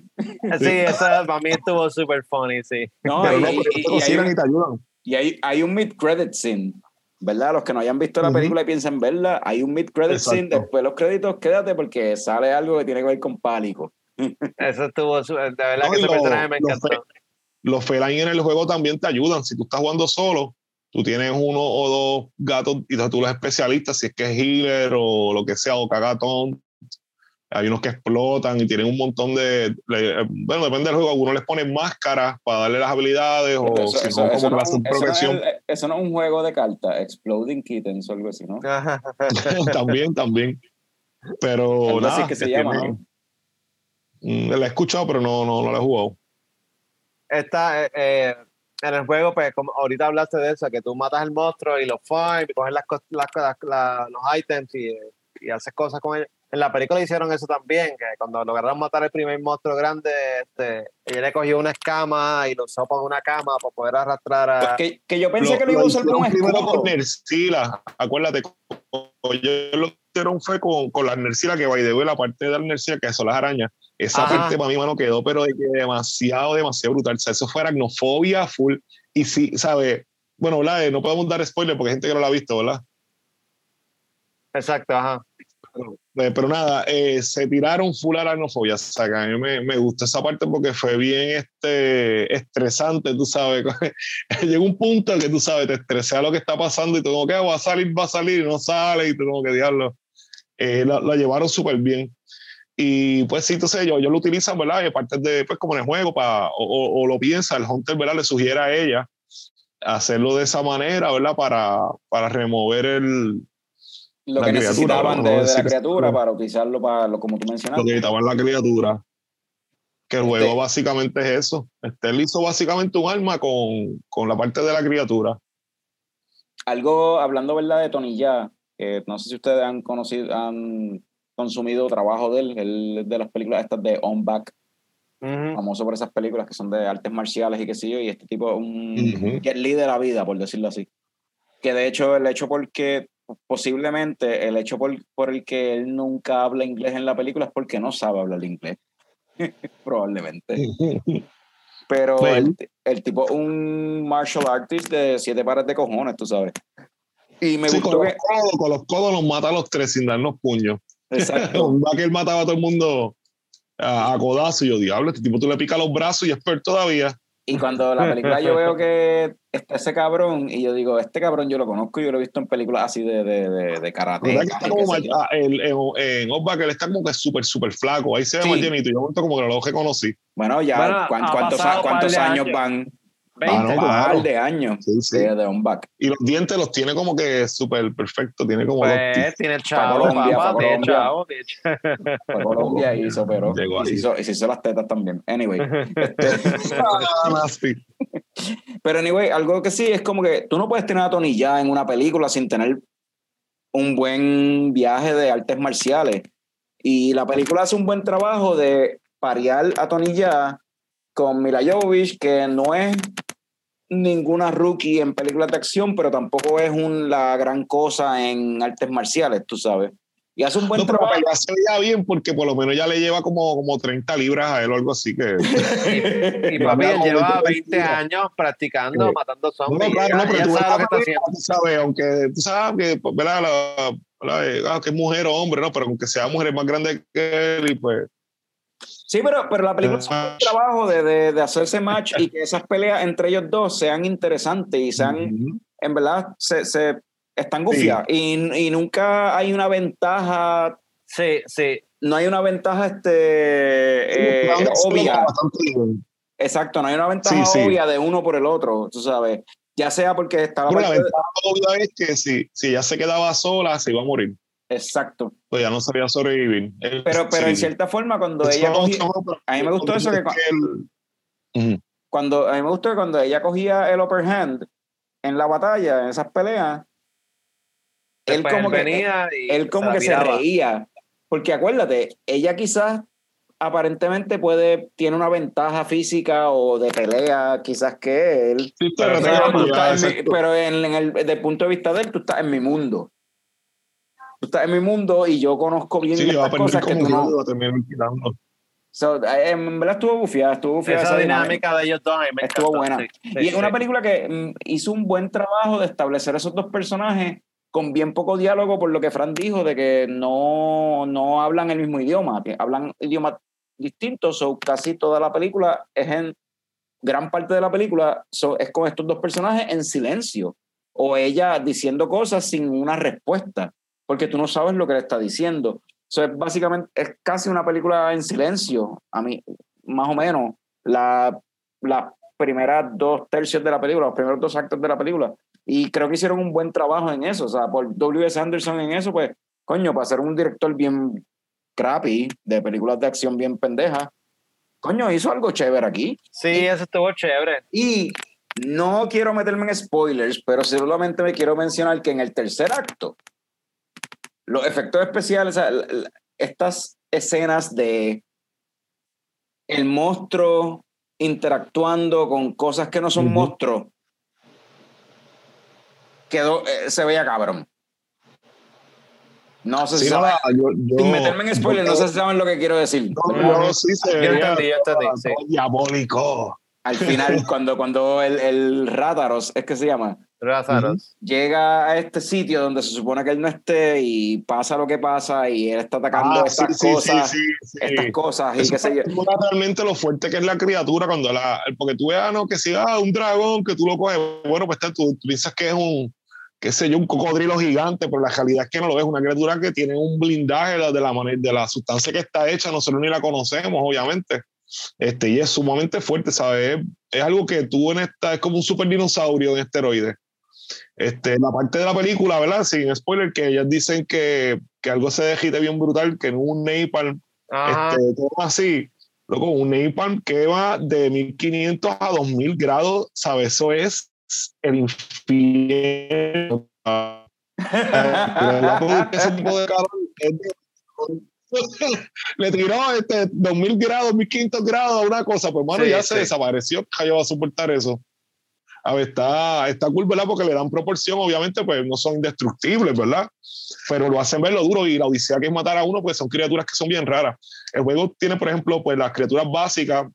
Sí, eso para mí estuvo super funny, sí. No, pero y, no pero y- y hay un- y te ayudan y hay, hay un mid-credit scene, ¿verdad? Los que no hayan visto la Ujú. película y piensen verla, hay un mid-credit scene, después de los créditos, quédate porque sale algo que tiene que ver con Pálico. Eso estuvo, de verdad No, que ese lo- personaje me encantó. los feline en el juego también te ayudan. Si tú estás jugando solo, tú tienes uno o dos gatos y tú los especialistas, si es que es healer o lo que sea, o cagatón. Hay unos que explotan y tienen un montón de. le- bueno, depende del juego. Algunos les ponen máscaras para darle las habilidades o Eso, si eso- no, eso como no un- eso no es el- eso no es un juego de cartas, Exploding Kittens o algo así, ¿no? también, también. Pero nada, así que se que llama, tiene- ¿no? Mm, La he escuchado, pero no, no, no la he jugado. Está eh, eh, en el juego, pues como ahorita hablaste de eso, que tú matas al monstruo y lo farm, y coges las, las, las- la- los items y, y haces cosas con ellos. En la película hicieron eso también, que cuando lograron matar el primer monstruo grande, este, ella le cogió una escama y lo usó para una cama para poder arrastrar a... Pues que, que yo pensé que lo iba a usar como un escudo. con Nersila. Acuérdate, ellos lo hicieron fue con, con la Nersila, que by the way, la parte de la Nersila, que son las arañas. Esa Ajá. parte para mí, mano, quedó, pero de que demasiado, demasiado brutal. O sea, eso fue aracnofobia full. Y sí, ¿sabes? Bueno, ¿verdad? Eh, No podemos dar spoiler porque hay gente que no la ha visto, ¿verdad? Exacto, ajá. Pero, pero nada, eh, se tiraron full aracnofobia. O sea, a mí me, me gustó esa parte porque fue bien este, estresante, tú sabes. Llegó un punto que tú sabes, te estresea lo que está pasando y tú como que "Ah, va a salir, va a salir, y no sale, y tú como que diablo. Eh, la, llevaron súper bien. Y pues sí, entonces ellos, ellos lo utilizan, ¿verdad? Y aparte de, pues como en el juego, para, o lo piensa, el Hunter, ¿verdad? Le sugiere a ella hacerlo de esa manera, ¿verdad? Para, para remover el, Lo La que criatura, necesitaban ¿no? de, de la criatura para utilizarlo para lo como tú mencionaste. lo que quitaban la criatura. Que el juego Este- básicamente es eso. Este, él hizo básicamente un arma con, con la parte de la criatura. Algo, hablando verdad de Tony Ya, que no sé si ustedes han conocido, han consumido trabajo de él, él es de las películas estas de On Back, Ujú. famoso por esas películas que son de artes marciales y qué sé yo, y este tipo es un Ujú. Jet Li de la vida, por decirlo así. Que de hecho, el hecho porque, posiblemente, el hecho por, por el que él nunca habla inglés en la película es porque no sabe hablar inglés. Probablemente. Pero Bueno. el, el tipo, un martial artist de siete pares de cojones, tú sabes. Y me Sí, gustó con, que. los codos, con los codos nos mata a los tres sin darnos puños. Exacto. Que él mataba a todo el mundo a, a codazo. Y yo, diablo, este tipo tú le picas los brazos y es peor todavía. Y cuando la película yo veo que está ese cabrón, y yo digo, este cabrón yo lo conozco, yo lo he visto en películas así de, de, de, de karate. ¿Verdad que está como mal- ah, el- en, en Outback él está como que súper, súper flaco. Ahí se ve Sí. más llenito. Yo momento como que lo reconocí. Bueno, ya, Bueno, ¿cuán- ha ¿cuántos, cuántos años años. van? 20. Ah, no, Un claro. par de años Sí, sí. de, de un back. Y los dientes los tiene como que súper perfecto. Tiene como dos Pues tips. tiene el chavo, Colombia, papá, Colombia. chavo, el chavo. Fue a Colombia y se operó. Llegó Y hizo, y se hizo las tetas también. Anyway. Ah, nasty. Pero anyway, algo que sí es como que tú no puedes tener a Tony ya en una película sin tener un buen viaje de artes marciales. Y la película hace un buen trabajo de parear a Tony ya con Mila Jovovich, que no es ninguna rookie en películas de acción, pero tampoco es un, la gran cosa en artes marciales, tú sabes. Y hace un buen No, pero trabajo. ya se veía bien porque por lo menos ya le lleva como, como 30 libras a él o algo así que... Y papi, él Como lleva 20 20 años practicando, Sí. matando No, zombies. no, claro, no, pero ya tú ves sabe lo que está la haciendo. película, tú sabes, aunque tú sabes que, pues, ¿verdad? La, la- ah, que es mujer o hombre, ¿no? Pero aunque sea mujer es más grande que él y pues... Sí, pero, pero la película hace un trabajo de, de, de hacerse match y que esas peleas entre ellos dos sean interesantes y sean, Ujú. en verdad, se, se están gufiadas. Y, y nunca hay una ventaja, Sí, sí. no hay una ventaja este, eh, sí obvia. Exacto, no hay una ventaja Sí, sí. obvia de uno por el otro, tú sabes. Ya sea porque está la Pero la parte de- ventaja obvia es que si, si ella se quedaba sola, se iba a morir. Exacto. Pues ya no sabía sobrevivir. Él- Pero, pero sí. en cierta forma, cuando Eso ella no- cogía- a mí me gustó eso que- él- Ujú. cuando a mí me gustó que cuando ella cogía el upper hand en la batalla, en esas peleas, él Después como que venía y él como que se reía. Porque acuérdate, ella quizás aparentemente puede, tiene una ventaja física o de pelea, quizás que él. Sí, Pero, en mi- pero en, en el, desde el punto de vista de él, tú estás en mi mundo. Tú estás en mi mundo y yo conozco bien Sí, a estas cosas que tú no. So, eh, en verdad estuvo bufiada, estuvo bufiada Esa dinámica de ellos dos me Estuvo encantó, buena. sí, Y es sí, una sí. película que mm, hizo un buen trabajo de establecer esos dos personajes con bien poco diálogo, por lo que Fran dijo, de que no, no hablan el mismo idioma, que hablan idiomas distintos, o casi toda la película es en gran parte de la película so, es con estos dos personajes en silencio, o ella diciendo cosas sin una respuesta, porque tú no sabes lo que le está diciendo. So, es básicamente, es casi una película en silencio, a mí, más o menos. La, las primeras dos tercios de la película, los primeros dos actos de la película. Y creo que hicieron un buen trabajo en eso. O sea, por W.S. Anderson en eso, pues, coño, para ser un director bien crappy, de películas de acción bien pendejas, coño, hizo algo chévere aquí. Sí, eso estuvo chévere. Y no quiero meterme en spoilers, pero solamente me quiero mencionar que en el tercer acto, los efectos especiales, o sea, estas escenas de el monstruo interactuando con cosas que no son Ujú. monstruos, quedó, eh, se veía cabrón. No sé si Sí, no, saben, sin meterme en spoilers, no sé si saben lo que quiero decir. No, sí se Yo veía entendí, yo entendí, sí. diabólico. Al final, cuando, cuando el, el Rátaros, es que se llama, Rázaros. llega a este sitio donde se supone que él no esté y pasa lo que pasa y él está atacando Ah, estas sí, cosas, sí, sí, estas cosas y Eso qué sé yo. realmente lo fuerte que es la criatura cuando la. Porque tú veas, no, que si ah, un dragón que tú lo coges, bueno, pues tú, tú piensas que es un, qué sé yo, un cocodrilo gigante, pero la realidad es que no lo es, una criatura que tiene un blindaje de la, manera, de la sustancia que está hecha, nosotros ni la conocemos, obviamente. Este, y es sumamente fuerte, ¿sabes? Es, es algo que tú en esta, es como un super dinosaurio en esteroides. Este, la parte de la película, ¿verdad? Sin spoiler, que ellas dicen que, que algo se dejite bien brutal, que en un napalm este, todo así, loco, un napalm que va de 1500 a 2000 grados, ¿sabes? Eso es el infierno. Ese tipo de calor es de- le tiró este 2000 grados, 1500 grados una cosa, pues mano, Sí, ya sí. se desapareció, va a soportar eso. A ver, está, está cool, ¿verdad? Porque le dan proporción, obviamente, pues no son indestructibles, ¿verdad? Pero lo hacen ver lo duro y la odisea que es matar a uno, pues son criaturas que son bien raras. El juego tiene, por ejemplo, pues las criaturas básicas,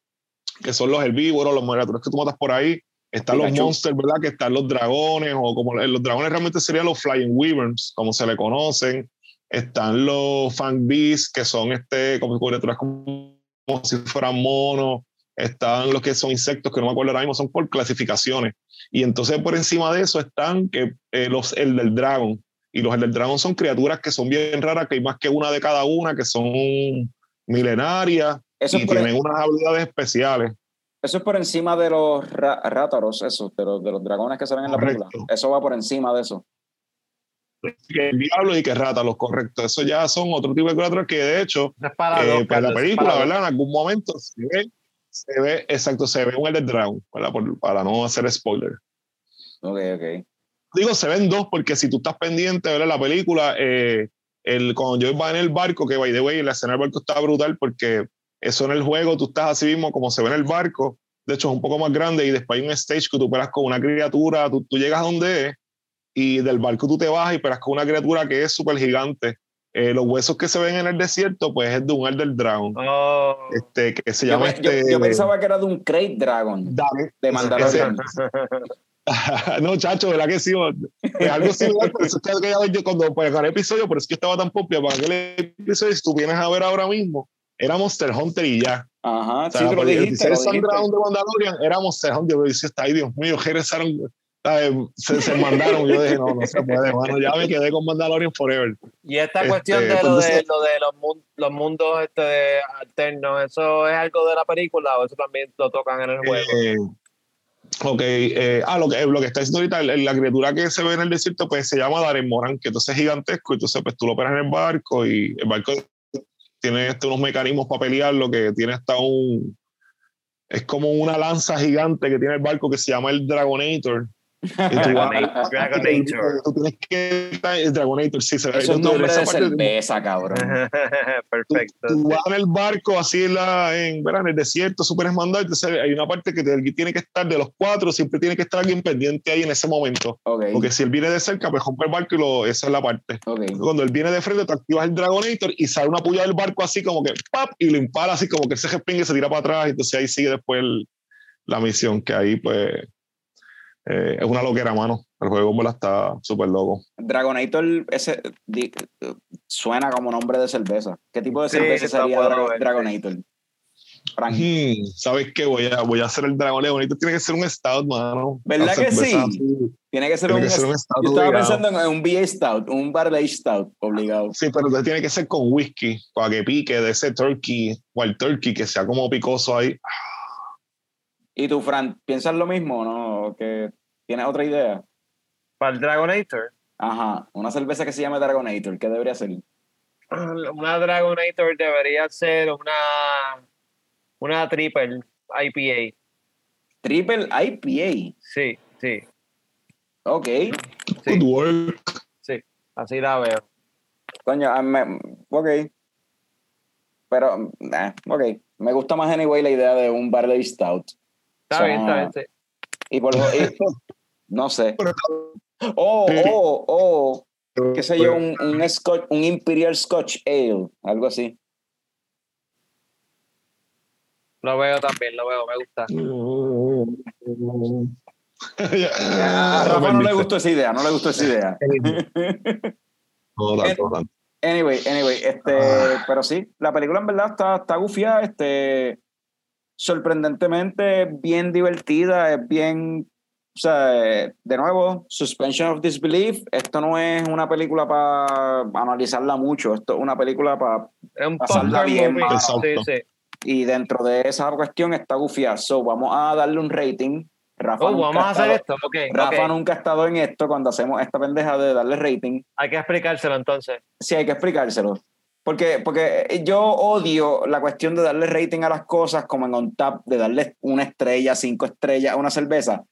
que son los herbívoros, los criaturas que tú matas por ahí. Están los monsters, ¿verdad? Que están los dragones, o como los dragones realmente serían los flying wyverns, como se le conocen. Están los fang beasts, que son este, como criaturas como, como si fueran monos. Están los que son insectos, que no me acuerdo ahora mismo, son por clasificaciones. Y entonces por encima de eso están que, eh, los, el del dragón. Y los el del dragón son criaturas que son bien raras, que hay más que una de cada una, que son milenarias Eso y tienen unas habilidades especiales. eso es por encima de los ra- Rátaros, eso, de los, de los dragones que salen en la película. Correcto. Eso va por encima de eso. Que el diablo y que rata, los correctos. Eso ya son otro tipo de criaturas que de hecho Es para eh, dos, pues, la película, para. ¿verdad? En algún momento se ve, se ve, exacto, se ve un Elder Dragon. Por- para no hacer spoiler. Ok, ok. Digo, se ven dos porque si tú estás pendiente de la película, eh, el, cuando yo iba en el barco, que by the way, la escena del barco está brutal porque eso en el juego, tú estás así mismo como se ve en el barco, de hecho es un poco más grande y después hay un stage que tú pelas con una criatura, tú, tú llegas a donde es y del barco tú te bajas y pelas con una criatura que es súper gigante. Eh, los huesos que se ven en el desierto, pues es de un Elder Dragon, Oh. este, que se Yo, llama yo- este... yo pensaba que era de un Crate Dragon. Dame. de Mandalorian. no, chacho, ¿verdad que sí? Es algo similar, por eso es que vez yo cuando pues, gané el episodio, por eso es que estaba tan popia para aquel episodio, si tú vienes a ver ahora mismo, era Monster Hunter y ya. Ajá, O sea, sí, tú lo por el dijiste, lo 16 dijiste. Underground de Mandalorian era Monster Hunter, yo decía, ay Dios mío, regresaron. Se, se mandaron, yo dije, no, no se puede, mano, ya me quedé con Mandalorian forever. Y esta Este, cuestión de lo de, lo de los, mun- los mundos este alternos, ¿eso es algo de la película o eso también lo tocan en el juego? Eh, ok, eh, ah, lo que, lo que está diciendo ahorita, la criatura que se ve en el desierto, pues se llama Darren Moran, que entonces es gigantesco, entonces pues tú lo operas en el barco y el barco tiene este, unos mecanismos para pelearlo, que tiene hasta un, es como una lanza gigante que tiene el barco que se llama el Dragonator. Dragonator. Dragonator. Tú tienes que estar el Dragonator, sí, se ve. Es Tú- nombre de cerveza, cabrón. Perfecto. Tú vas en el barco así en, la, en, en el desierto, súper esmandado, entonces hay una parte que te- tiene que estar de los cuatro, siempre tiene que estar alguien pendiente ahí en ese momento. Ok, Porque si él viene de cerca, pues rompe el barco y lo, esa es la parte. ok. Cuando él viene de frente, te activas el Dragonator y sale una puya del barco así como que ¡pap! y lo impala así como que se respingue y se tira para atrás. Entonces ahí sigue después el- la misión, que ahí pues eh, es una loquera, mano. El juego verdad está súper loco. Dragonator ese, di- suena como nombre de cerveza. ¿Qué tipo de Sí, cerveza sería Dra- ver. Dragonator? Hmm, ¿Sabes qué? Voy a, voy a hacer el Dragonator. Tiene que ser un stout, mano. ¿Verdad que sí? así. Tiene que ser Tiene un. que ser un stout yo estaba obligado. pensando en un BA Stout, un Barley Stout, obligado. Sí, pero entonces tiene que ser con whisky, para que pique de ese turkey, wild turkey, que sea como picoso ahí. ¿Y tú, Fran, piensas lo mismo o no? ¿O ¿Que ¿Tienes otra idea? Para el Dragonator. Ajá, una cerveza que se llame Dragonator, ¿qué debería ser? Una Dragonator debería ser una, una triple IPA. Triple IPA. Sí, sí, Ok. Sí. Good work. sí. Así la veo. Coño, ah, me- ok. Pero, eh, ok. Me gusta más anyway la idea de un Barley Stout. Está Son- bien, está bien. sí. Y por y- no sé. Pero- O, Sí. o, o, qué sé yo, un, un, Scotch, un Imperial Scotch Ale, algo así. Lo veo también, lo veo, me gusta. A Rafa no le gustó esa idea, no le gustó esa idea. Anyway, anyway, este, pero sí, la película en verdad está, está gufiada, este, sorprendentemente bien divertida, es bien, o sea, de nuevo, suspension of disbelief, esto no es una película para analizarla mucho, esto es una película para, Es un Pasarla bien. Sí, sí. y dentro de esa cuestión está gufiada, so vamos a darle un rating. Rafa Oh, nunca vamos a hacer estado- esto. Ok, Rafa nunca ha estado en esto cuando hacemos esta pendeja de darle rating. Hay que explicárselo entonces. Sí, hay que explicárselo. Porque, porque yo odio la cuestión de darle rating a las cosas como en On Tap, de darle una estrella, cinco estrellas a una cerveza.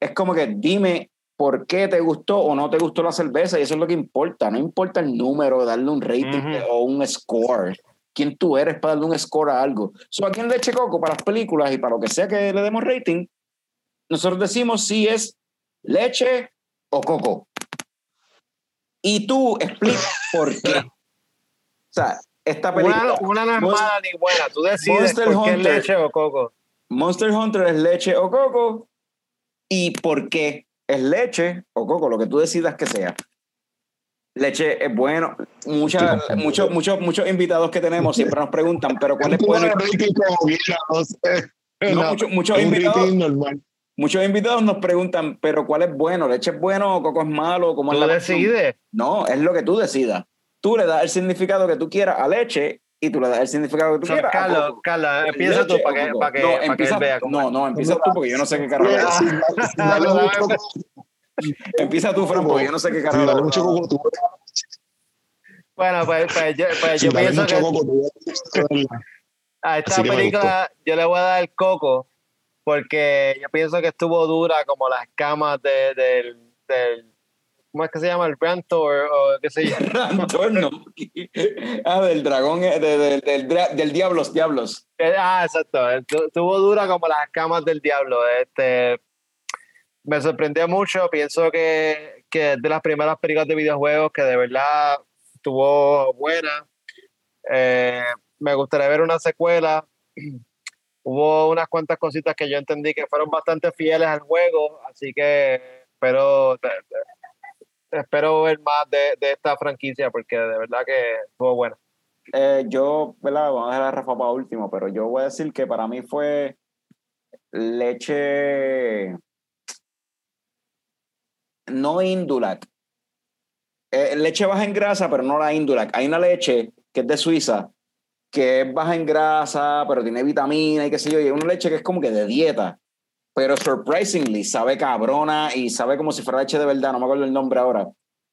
Es como que dime por qué te gustó o no te gustó la cerveza y eso es lo que importa. No importa el número, darle un rating Ujú. o un score. ¿Quién tú eres para darle un score a algo? So, aquí en Leche Coco, para las películas y para lo que sea que le demos rating, nosotros decimos si es leche o coco. Y tú explica por qué. Sea, esta película, Una, una no es Monst- mala ni buena. Tú decides Monster por qué es Hunter. leche o coco. Monster Hunter es leche o coco y por qué es leche o coco, lo que tú decidas que sea. Leche es bueno. Mucha- muchos, muchos, muchos invitados que tenemos siempre nos preguntan, pero ¿cuál es Tú bueno? le rating como quiera, no muchos, muchos invitados, normal. muchos invitados nos preguntan, pero ¿cuál es bueno? ¿Leche es bueno o coco es malo? ¿Cómo es Tú la cuestión? decides. No, es lo que tú decidas. Tú le das el significado que tú quieras a leche y tú le das el significado que tú So, quieras a Carlos. Carlos, empieza Leche tú para o que, para que, no, para que empieza, él vea cómo no, no, empieza tú porque yo no sé qué carajo. Si, si coco, Empieza tú, Fran, porque yo no sé qué carajo. dale mucho coco, tú Bueno, pues, pues yo, pues yo pienso que coco, a esta que película yo le voy a dar el coco porque yo pienso que estuvo dura como las camas de, del, del ¿cómo es que se llama? el Brantor o qué sé yo. Rantor, no. Ah, del dragón, eh, de- de- del, del diablos, diablos. Eh, Ah, exacto. Estu- Estuvo dura como las camas del diablo. Este, me sorprendió mucho. Pienso que, que es de las primeras películas de videojuegos que de verdad estuvo buena. Eh, me gustaría ver una secuela. Hubo unas cuantas cositas que yo entendí que fueron bastante fieles al juego, así que espero, espero ver más de, de esta franquicia porque de verdad que estuvo buena. Eh, yo. Vamos a dejar a Rafa para último, pero yo voy a decir que para mí fue leche. No Indulac. Eh, leche baja en grasa, pero no la Indulac. Hay una leche que es de Suiza, que es baja en grasa, pero tiene vitamina y qué sé yo. Y es una leche que es como que de dieta. Pero surprisingly sabe cabrona y sabe como si fuera leche de verdad. No me acuerdo el nombre ahora.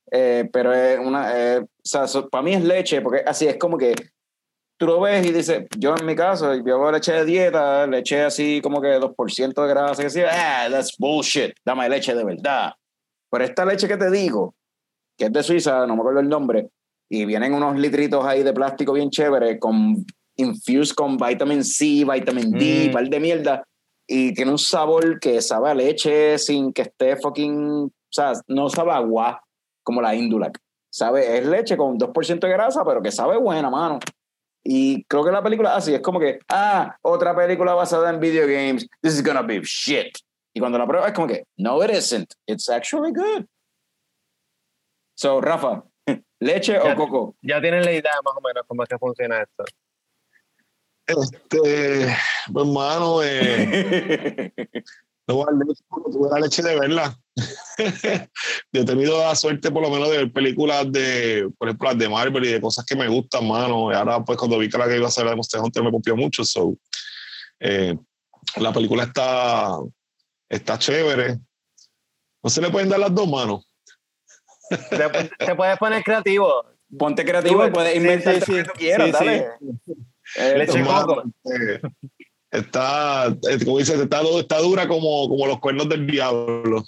Eh, pero es una. eh, o sea, para mí es leche, porque así es como que tú lo ves y dices, yo en mi caso, yo hago leche de dieta, leche así como que 2% de grasa, que así, ah, that's bullshit, dame leche de verdad. Pero esta leche que te digo, que es de Suiza, no me acuerdo el nombre, y vienen unos litritos ahí de plástico bien chévere, con infused con vitamin C, vitamin D, Mm. par de mierda, y tiene un sabor que sabe a leche sin que esté fucking, o sea, no sabe a agua como la Indulac. Sabe, es leche con 2% de grasa, pero que sabe buena, mano. Y creo que la película así es como que, ah, otra película basada en video games, this is gonna be shit. Y cuando la pruebas es como que, no, it isn't. It's actually good. So, Rafa, ¿leche o Ya. coco? Ya tienen la idea más o menos cómo es que funciona esto. Este, pues, hermano, eh, no tuve la leche de verla. Yo he tenido la suerte, por lo menos, de ver películas de, por ejemplo, las de Marvel y de cosas que me gustan, mano. Y ahora, pues, cuando vi que la que iba a ser la de Monster Hunter me pompió mucho. So, eh, la película está, está chévere. No se le pueden dar las dos manos. Te, te puedes poner creativo. Ponte creativo y puedes Sí, inventar sí, lo que sí. tú quieras, Sí, dale. Eh, Leche coco. este, está, eh, como dices, está, está dura como, como los cuernos del diablo.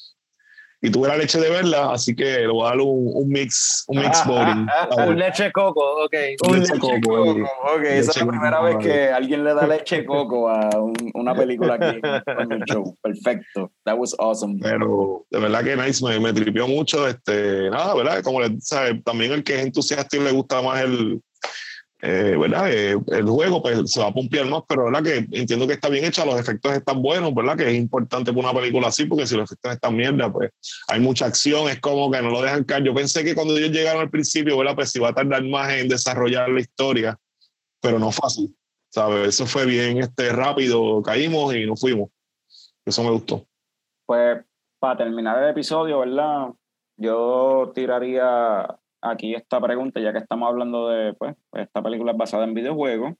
Y tuve la leche de verla, así que le voy a dar un, un mix, un mix voting. Un leche coco, ok. Un Leche leche coco, coco. eh. Ok, esa es la Leche primera coco, vez vale. que alguien le da leche coco a un- una película aquí en el show. Perfecto. That was awesome. Pero de verdad que nice, me, me tripió mucho. Este, nada, ¿verdad? Como le, ¿sabes? también el que es entusiasta y le gusta más el, eh, ¿verdad? Eh, el juego pues se va a pompear más, pero ¿verdad? Que entiendo que está bien hecha, los efectos están buenos, ¿verdad? Que es importante para una película así, porque si los efectos están mierda, pues hay mucha acción, es como que no lo dejan caer. Yo pensé que cuando ellos llegaron al principio, ¿verdad? Pues iba a tardar más en desarrollar la historia, pero no fácil, ¿sabes? Eso fue bien este, rápido, caímos y nos fuimos. Eso me gustó. Pues para terminar el episodio, ¿verdad? Yo tiraría aquí esta pregunta, ya que estamos hablando de, pues, esta película es basada en videojuegos.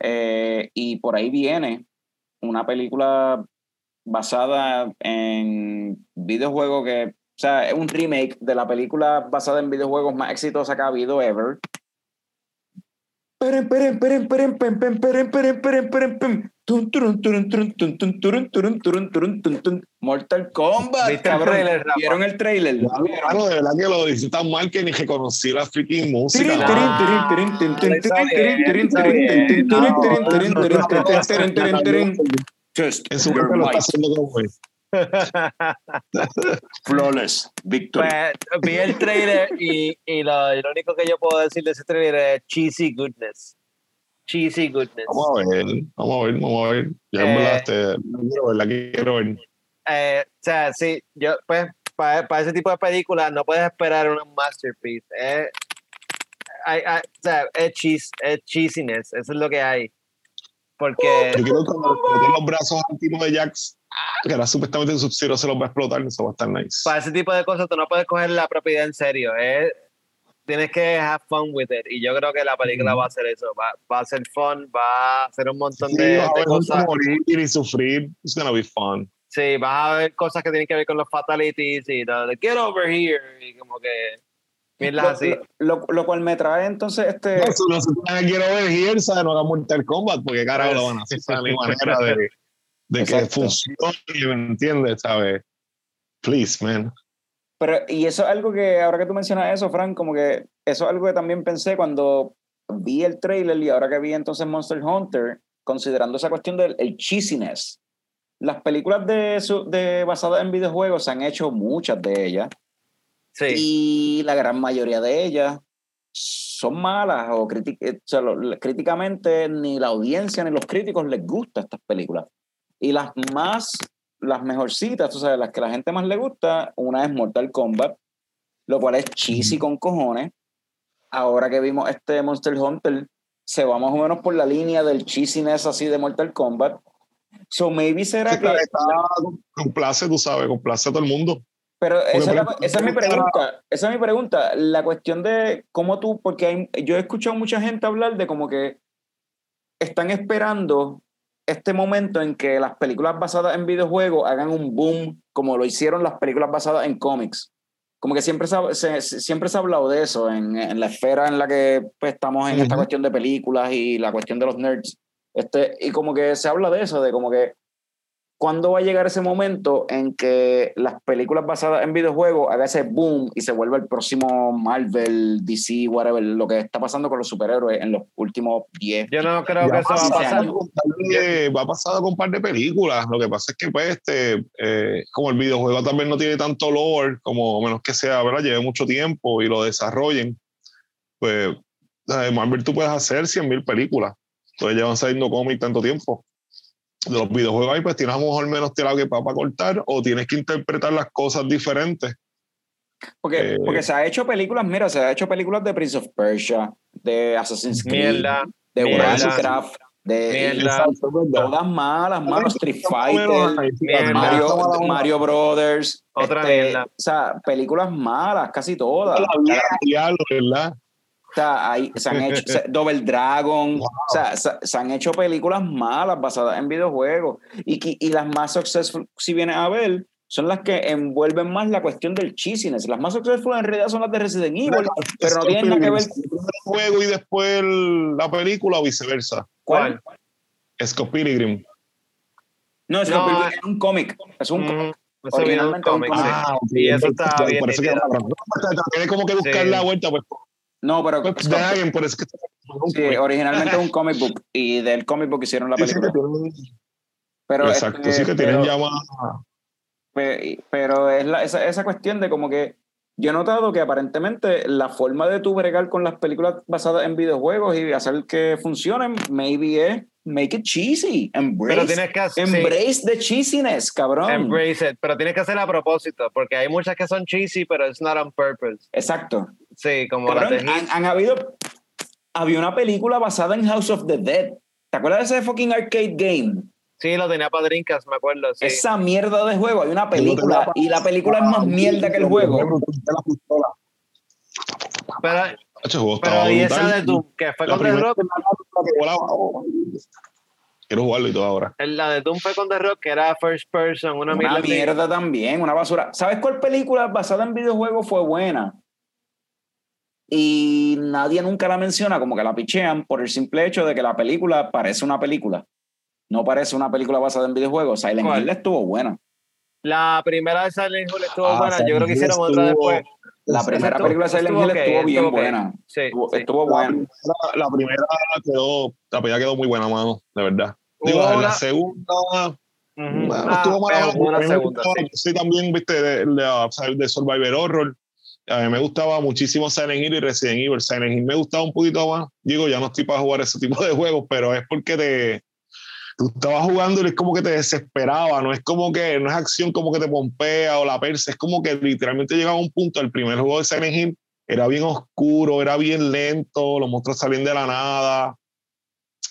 Eh, y por ahí viene una película basada en videojuegos que, o sea, es un remake de la película basada en videojuegos más exitosa que ha habido ever. Mortal Kombat. ¿Viste el trailer, ¿Vieron el trailer? Claro, de verdad que lo hice tan mal que ni reconocí la freaking música. Flawless, victory. Pues, vi el trailer y, y lo, lo único que yo puedo decir de ese trailer es cheesy goodness. Cheesy goodness. Vamos a ver, vamos a ver, vamos a ver. Yo en Eh, verdad este, la quiero ver, la quiero ver. Eh, o sea, sí, yo, pues, para ese tipo de películas no puedes esperar una masterpiece. Eh, hay- hay- o sea, es, cheese, es cheesiness, eso es lo que hay. Porque, Yo quiero que los brazos al tipo de Jax, que era supuestamente en Sub-Zero se los va a explotar, eso va a estar nice. para ese tipo de cosas tú no puedes coger la propiedad en serio. eh. Tienes que have fun with it. Y yo creo que la película va a hacer eso. Va, va a ser fun, va a hacer un montón Sí, de, de cosas. morir y sufrir. It's gonna be fun. Sí, vas a ver cosas que tienen que ver con los fatalities y lo de get over here. Y como que. Lo, así. lo, lo cual me trae entonces este. No, si no se ver here, ¿sabes? No hagan Mortal Kombat, porque carajo lo van a hacer. No hay manera de, de que funcione, ¿me entiendes? ¿Sabes? Please, man. Pero, y eso es algo que, ahora que tú mencionas eso, Frank, como que eso es algo que también pensé cuando vi el trailer y ahora que vi entonces Monster Hunter, considerando esa cuestión del el cheesiness. Las películas de, su- de basadas en videojuegos se han hecho muchas de ellas Sí. y la gran mayoría de ellas son malas o, eh, o sea, lo- críticamente ni la audiencia ni los críticos les gusta estas películas. Y las más, las mejorcitas, tú sabes, las que la gente más le gusta, una es Mortal Kombat, lo cual es cheesy con cojones. Ahora que vimos este Monster Hunter, se va más o menos por la línea del cheesiness así de Mortal Kombat. So maybe será Sí, que... está- complace, tú sabes, complace a todo el mundo. Pero esa, es por la- ejemplo, esa es mi pregunta. Esa es mi pregunta. La cuestión de cómo tú, porque hay- yo he escuchado mucha gente hablar de como que están esperando este momento en que las películas basadas en videojuegos hagan un boom como lo hicieron las películas basadas en cómics. Como que siempre se, se- siempre se ha hablado de eso en, en la esfera en la que pues, estamos en esta cuestión de películas y la cuestión de los nerds. Este, y como que se habla de eso, de como que ¿Cuándo va a llegar ese momento en que las películas basadas en videojuegos haga ese boom y se vuelva el próximo Marvel, DC, whatever, lo que está pasando con los superhéroes en los últimos 10? Yo no creo que eso va a pasar. con va pasado con un par de películas. Lo que pasa es que, pues, este, eh, como el videojuego también no tiene tanto lore, como a menos que sea, ¿verdad? Lleve mucho tiempo y lo desarrollen, pues, eh, Marvel tú puedes hacer 100.000 películas. Entonces llevan saliendo cómics tanto tiempo. De los videojuegos ahí, pues tienes a lo mejor menos tela que para cortar o tienes que interpretar las cosas diferentes. Porque, Eh, porque se ha hecho películas, mira, se ha hecho películas de Prince of Persia, de Assassin's Creed, Mierda. de. Warcraft, de todas malas, malos Street Fighter, Mierda. Mario, Mario Brothers, Otra este, mierda. o sea, películas malas, casi todas. La vida, diablo, ¿verdad? O sea, hay- se han hecho se- Double Dragon, Wow. o sea, se, se han hecho películas malas basadas en videojuegos. Y, que- y las más successful, si vienes a ver, son las que envuelven más la cuestión del cheesiness. Las más successful en realidad son las de Resident Evil, pero no tienen nada que ver. El juego y después el- la película o viceversa. ¿Cuál? Scott Pilgrim. No, es, No, eh. es un cómic. Es un Mm, un originalmente un cómic, cómic. sí. Ah. Y eso está bien Tienes como que buscar Sí. la vuelta, pues. No, pero pues de alguien, por eso que sí, originalmente es un comic book. Y del comic book hicieron la Sí, sí, que película. tienen- Pero, Exacto, este, sí que tienen pero- ya más. Pe- pero es la- esa, esa cuestión de como que yo he notado que aparentemente la forma de tu bregar con las películas basadas en videojuegos y hacer que funcionen, maybe es make it cheesy. Embrace, Pero tienes que hacer- sí. embrace the cheesiness, cabrón. Embrace it, pero tienes que hacer a propósito, porque hay muchas que son cheesy, pero it's not on purpose. Exacto. Sí, como Cabrón, las de han, han habido. Había una película basada en House of the Dead. ¿Te acuerdas de ese fucking arcade game? Sí, lo tenía para Drinkas, me acuerdo. Sí. Esa mierda de juego. Hay una película y la película es más mierda que el juego. Pero, el pero y esa de Doom, que fue La con The primera Rock, Quiero jugarlo y todo ahora. la de Doom fue con The Rock, que era first person, una, Una mierda mierda también, una basura. ¿Sabes cuál película basada en videojuegos fue buena? Y nadie nunca la menciona, como que la pichean por el simple hecho de que la película parece una película. No parece una película basada en videojuegos. Silent ¿Cuál? Hill estuvo buena. La primera de Silent Hill estuvo Ah, buena, yo Silent creo que hicieron otra estuvo- después. La primera estuvo- película de Silent estuvo Hill estuvo bien estuvo ok. buena. Sí, Estuvo, sí. estuvo La buena. primera, la primera quedó, la película quedó muy buena, mano, de verdad. Digo, la una- segunda, Ujú. bueno, Ah, estuvo mala, sí. yo soy también, viste, de, de, de- de Survivor Horror. A mí me gustaba muchísimo Silent Hill y Resident Evil. Silent Hill me gustaba un poquito más. Digo, ya no estoy para jugar ese tipo de juegos, pero es porque te, tú estabas jugando y es como que te desesperaba. No es como que, no es acción como que te pompea o la persa. Es como que literalmente llegaba a un punto. El primer juego de Silent Hill era bien oscuro, era bien lento, los monstruos salían de la nada.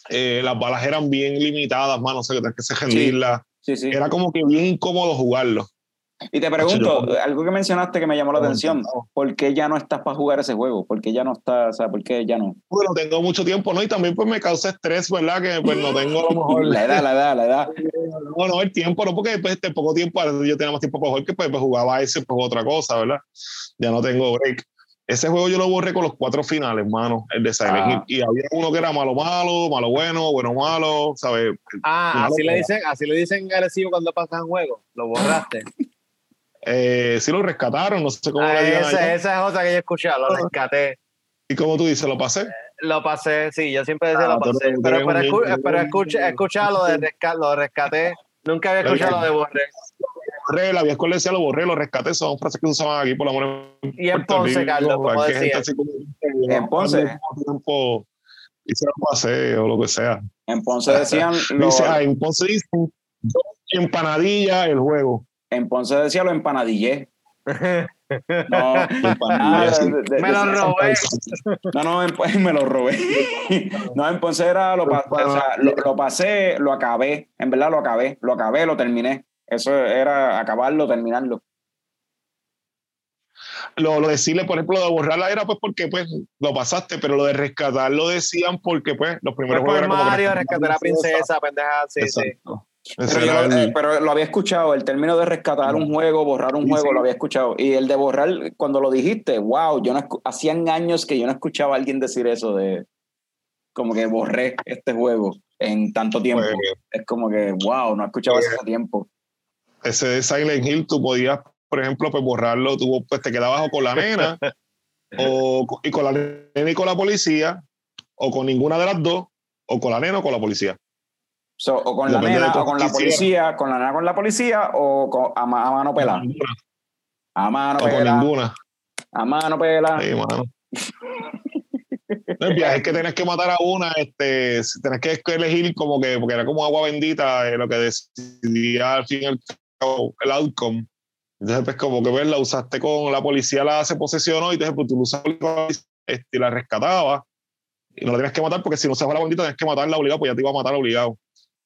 eh, las balas eran bien limitadas, mano, o sea, que tenías que rendirlas. Sí, sí. Era como que bien incómodo jugarlo. Y te pregunto, algo que mencionaste que me llamó la atención. ¿Por qué ya no estás para jugar ese juego? ¿Por qué ya no estás? O sea, ¿por qué ya no? Bueno, tengo mucho tiempo, ¿no? Y también pues me causa estrés, ¿verdad? Que pues no tengo a lo mejor... La edad, la edad, la edad. No, no, el tiempo, no, porque pues, este poco tiempo, yo tenía más tiempo para jugar que pues, pues, jugaba ese, pues otra cosa, ¿verdad? Ya no tengo break. Ese juego yo lo borré con los cuatro finales, mano, el de Silent Ah. Hill. Y había uno que era malo, malo, malo, bueno, bueno, malo, ¿sabes? Ah, Una así le dicen, así le dicen agresivo cuando pasan juegos. Lo borraste. Eh, sí lo rescataron, no sé cómo Ah, digan esa, es otra que yo escuché, lo rescaté. Y como tú dices, lo pasé. Lo pasé, sí, yo siempre decía Ah, lo pasé. Pero, pero, un escu- pero escuché, escuché lo de resca- lo rescaté. Nunca había escuchado lo de borré. Borré, la vieja escuela decía lo borré, lo rescaté, son frases que se usaban aquí por la mano. Y en Ponce, Carlos, como decía. como- En Ponce. Tiempo, y se lo pasé o lo que sea. En Ponce decían lo, Dice, ah, en Ponce dicen, empanadilla el juego. En Ponce decía lo empanadillé. No, de- de- Me lo robé. No, no, en- me lo robé. No, en Ponce era lo, pa- o sea, lo, lo pasé, lo acabé. En verdad lo acabé, lo acabé, lo terminé. Eso era acabarlo, terminarlo. Lo, lo decirle, por ejemplo, lo de borrarla era pues porque pues lo pasaste, pero lo de rescatar lo decían porque pues los primeros por juegos eran como Mario, rescatar rescaté a la princesa, pendeja, sí, sí. Exacto. Pero, yo el- eh, pero lo había escuchado, el término de rescatar un juego, borrar un Sí, juego, sí. lo había escuchado. Y el de borrar, cuando lo dijiste, wow, yo no hacían años que yo no escuchaba a alguien decir eso de como que borré este juego en tanto tiempo. Pues, es como que, wow, no escuchaba eso hace tiempo. ese de Silent Hill, tú podías, por ejemplo, pues borrarlo, tú pues, te quedabas o con la nena, o y con la nena y con la policía, o con ninguna de las dos, o con la nena o con la policía. So, o con la Depende nena, o con la policía, con la nena con la policía, o con, a, ma- a mano pelada. A mano o con ninguna. A mano pelada. Sí, mano. No, El viaje es que tenés que matar a una, este, tenés que elegir como que, porque era como agua bendita eh, lo que decidía al fin y al cabo el outcome. Entonces, pues como que ves, la usaste con la policía, la se posesionó y entonces pues tú lo usas con la policía, este, y la rescataba y no la tenías que matar porque si no se fue la bendita tenías que matarla obligado, pues ya te iba a matar obligado.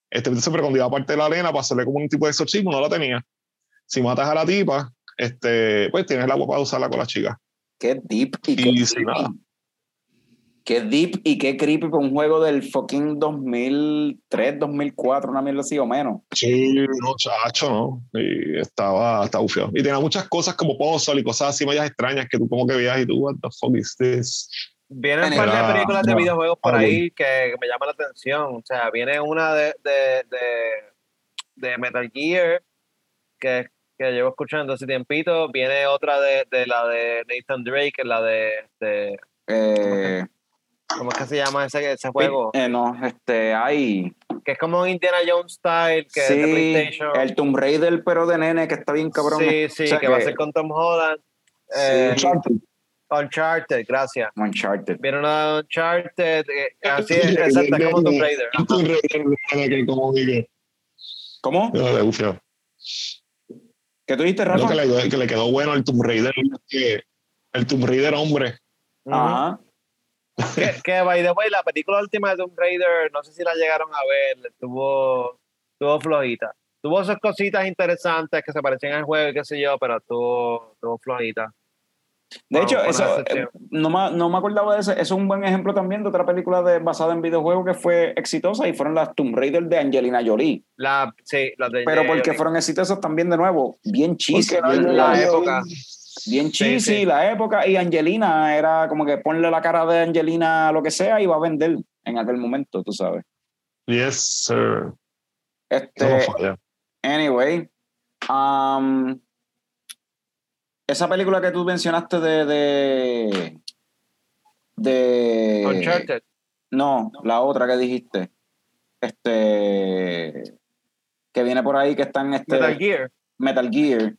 Este, entonces, pero cuando iba parte de la arena para hacerle como un tipo de exorcismo, no la tenía. Si matas a la tipa, este, pues tienes el agua para usarla con la chica. Qué deep y qué Y creepy. nada. Qué deep y qué creepy para un juego del fucking 2003, 2004, una mierda así o menos. Sí, no, chacho, ¿no? Y estaba, estaba bufiado. Y tenía muchas cosas como puzzle y cosas así medias extrañas que tú como que veías y tú, what the fuck is this? Vienen un par de películas de videojuegos por ahí que me llaman la atención. O sea, viene una de, de, de, de Metal Gear que, que llevo escuchando hace tiempito. Viene otra de, de la de Nathan Drake, la de, de Eh, ¿cómo es que se llama ese, ese juego? eh, no, este, hay. Que es como un Indiana Jones style, que es de Sí, PlayStation. el Tomb Raider, pero de nene, que está bien cabrón. sí, sí, O sea que, va a que- ser con Tom Holland. Eh, Uncharted. Gracias. Uncharted. Vieron a Uncharted, eh, así es, exacto, como Tomb Raider. Un Tomb Raider, que como dije, ¿Cómo? ¿Qué tú dijiste, Rafa? que le, que le quedó bueno al Tomb Raider el Tomb Raider hombre. Ajá. Que, que, by the way, la película última de Tomb Raider, no sé si la llegaron a ver, tuvo, tuvo flojita. Tuvo esas cositas interesantes que se parecían al juego y qué sé yo, pero tuvo, tuvo flojita. De hecho, eso, la eh, no, me, no me acordaba de eso. Eso es un buen ejemplo también de otra película de, basada en videojuegos que fue exitosa y fueron las Tomb Raider de Angelina Jolie. La, sí, la de Pero porque Jolie. fueron exitosas también de nuevo. Bien cheesy. Porque bien, la bien- época. bien Sí, cheesy, sí. la época. Y Angelina era como que ponle la cara de Angelina a lo que sea y va a vender en aquel momento, tú sabes. yes sir Este, no Anyway, um, esa película que tú mencionaste de. de, de Uncharted. No, la otra que dijiste. Este. Que viene por ahí, que está en este. Metal Gear. Metal Gear.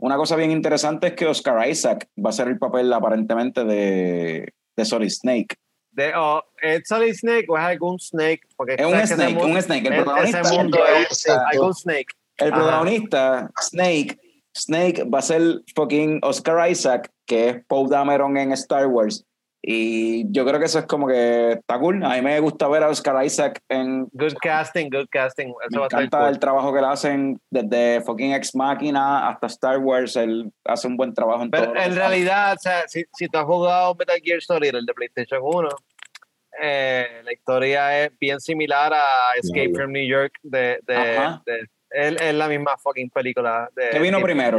Una cosa bien interesante es que Oscar Isaac va a ser el papel aparentemente de, de Solid Snake. De, oh, ¿Es Solid Snake o es algún Snake? Porque Es un ese snake, mundo- un snake. El ese protagonista, mundo el es algún Snake. el protagonista, Snake, Snake va a ser fucking Oscar Isaac, que es Poe Dameron en Star Wars. Y yo creo que eso es como que está cool. A mí me gusta ver a Oscar Isaac en. Good casting, good casting. Eso Me va encanta cool. el trabajo que le hacen desde fucking Ex Machina hasta Star Wars. Él hace un buen trabajo en Pero todo. en realidad, o sea, si, si tú has jugado Metal Gear Solid, el de PlayStation 1, eh, la historia es bien similar a Escape from New York. De, de- es, es la misma fucking película. De ¿Qué vino Escape primero?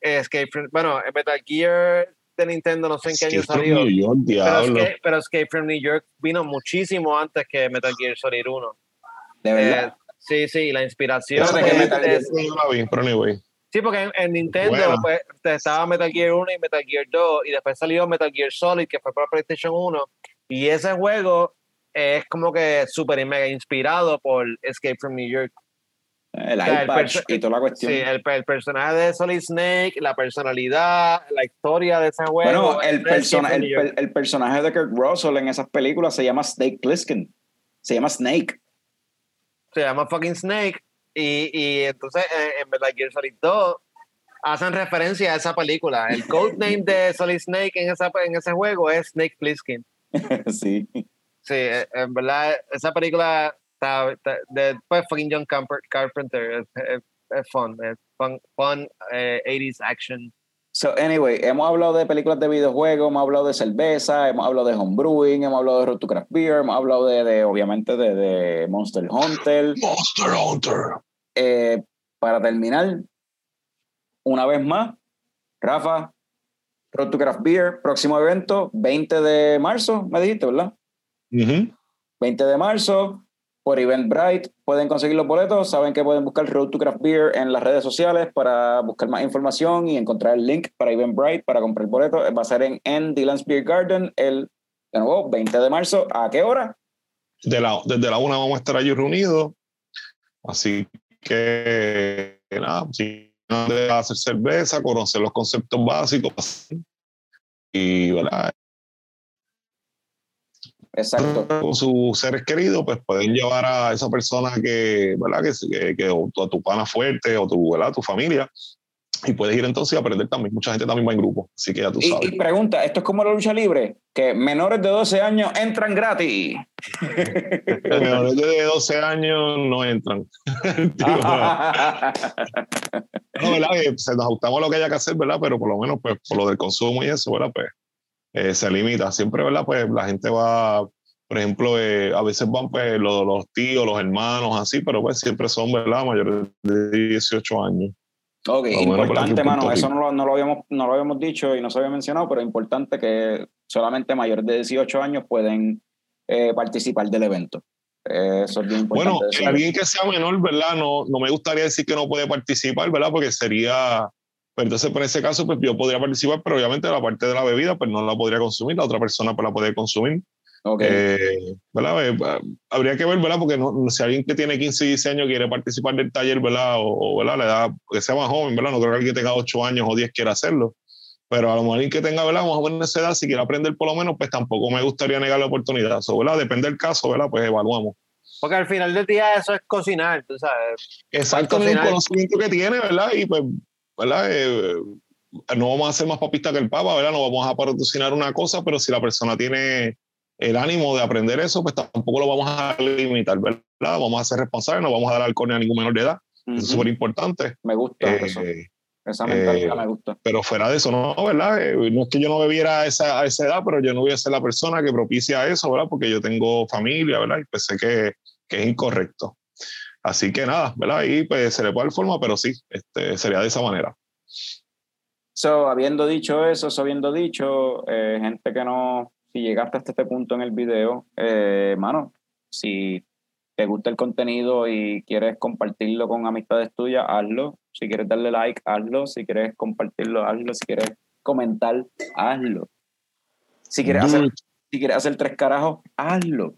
Escape from, bueno, en Metal Gear de Nintendo, no sé en qué año salió. New York, Pero. Escape, pero Escape from New York vino muchísimo antes que Metal Gear Solid 1. De verdad. Eh, sí, sí, la inspiración. Espérate, es- que Metal Gear- es- Yo la vi, pero anyway. Sí, porque en, en Nintendo Bueno. pues, estaba Metal Gear 1 y Metal Gear 2 y después salió Metal Gear Solid que fue para PlayStation 1 y ese juego es como que súper y mega inspirado por Escape from New York. El eye patch y toda la cuestión. Sí, el, el personaje de Solid Snake, la personalidad, la historia de ese juego. Bueno, el, persona, el, personaje de Kurt Russell en esas películas se llama Snake Plissken. Se llama Snake. se llama fucking Snake y, y entonces en, en Metal Gear Solid 2 hacen referencia a esa película. El codename de Solid Snake en, esa, en ese juego es Snake Plissken. sí. Sí, eh, en verdad, esa película está, está- de pues, fucking John Carpenter es, es, es fun, es fun, fun eh, 80s action. So, anyway, hemos hablado de películas de videojuegos, hemos hablado de cerveza, hemos hablado de homebrewing, hemos hablado de Road to Craft Beer, hemos hablado de, de, obviamente, de, de Monster Hunter. Monster Hunter. Eh, para terminar, una vez más, Rafa, Road to Craft Beer, próximo evento, 20 de marzo, me dijiste, ¿verdad? Ujú. 20 de marzo, por Eventbrite. Pueden conseguir los boletos. Saben que pueden buscar Road to Craft Beer en las redes sociales para buscar más información y encontrar el link para Eventbrite para comprar boletos. Va a ser en, en Dylan's Beer Garden el de nuevo, 20 de marzo. ¿A qué hora? De la, desde la una vamos a estar allí reunidos. Así que, nada, si hacer cerveza, conocer los conceptos básicos. Y, ¿verdad? Exacto. con sus seres queridos, pues pueden llevar a esa persona que, ¿verdad? Que, que, que o tu- a tu pana fuerte o tu, ¿verdad? tu familia. Y puedes ir entonces a aprender también. Mucha gente también va en grupo. Así que ya tú Y, sabes. y pregunta, ¿esto es como la lucha libre? Que menores de 12 años entran gratis. Menores de 12 años no entran. No, ¿verdad? Eh, se nos ajustamos a lo que haya que hacer, ¿verdad? Pero por lo menos, pues, por lo del consumo y eso, ¿verdad? Pues eh, se limita. Siempre, ¿verdad? Pues la gente va, por ejemplo, eh, a veces van, pues, los, los tíos, los hermanos, así, pero pues siempre son, ¿verdad? Mayores de 18 años. Ok, importante, mano. Eso no lo, no, lo habíamos, no lo habíamos dicho y no se había mencionado, pero es importante que solamente mayores de 18 años pueden eh, participar del evento. Eh, Eso es bien importante. Bueno, alguien que sea menor, ¿verdad? No, no me gustaría decir que no puede participar, ¿verdad? Porque sería, pues entonces por ese caso, pues yo podría participar, pero obviamente la parte de la bebida, pues no la podría consumir, la otra persona pues la podría consumir. Ok. Eh, ¿verdad? Eh, habría que ver, ¿verdad? Porque no, si alguien que tiene 15 y 16 años quiere participar del taller, ¿verdad? O, ¿verdad? La edad, que sea más joven, ¿verdad? No creo que alguien que tenga 8 años o 10 quiera hacerlo. Pero a lo mejor el que tenga, ¿verdad? Más o menos esa edad, si quiere aprender por lo menos, pues tampoco me gustaría negar la oportunidad. So, ¿verdad? Depende del caso, ¿verdad? Pues evaluamos. Porque al final del día eso es cocinar, tú sabes. Exacto, el conocimiento que tiene, ¿verdad? Y pues, ¿verdad? Eh, no vamos a ser más papistas que el Papa, ¿verdad? No vamos a patrocinar una cosa, pero si la persona tiene el ánimo de aprender eso, pues tampoco lo vamos a limitar, ¿verdad? Vamos a ser responsables, no vamos a dar alcohol a ningún menor de edad. Eso es súper importante. Me gusta Eh, eso. Esa mentalidad eh, me gusta. pero fuera de eso, no, ¿verdad? Eh, no es que yo no bebiera a esa, a esa edad, pero yo no voy a ser la persona que propicia eso, ¿verdad? Porque yo tengo familia, ¿verdad? Y pues sé que, que es incorrecto. Así que nada, ¿verdad? Ahí pues se le puede dar forma, pero sí, este, sería de esa manera. So, habiendo dicho eso, eso habiendo dicho, eh, gente que no, si llegaste hasta este punto en el video, eh, mano, si te gusta el contenido y quieres compartirlo con amistades tuyas, hazlo. Si quieres darle like, hazlo. Si quieres compartirlo, hazlo. Si quieres comentar, hazlo. Si quieres, hacer, it. si quieres hacer tres carajos, hazlo.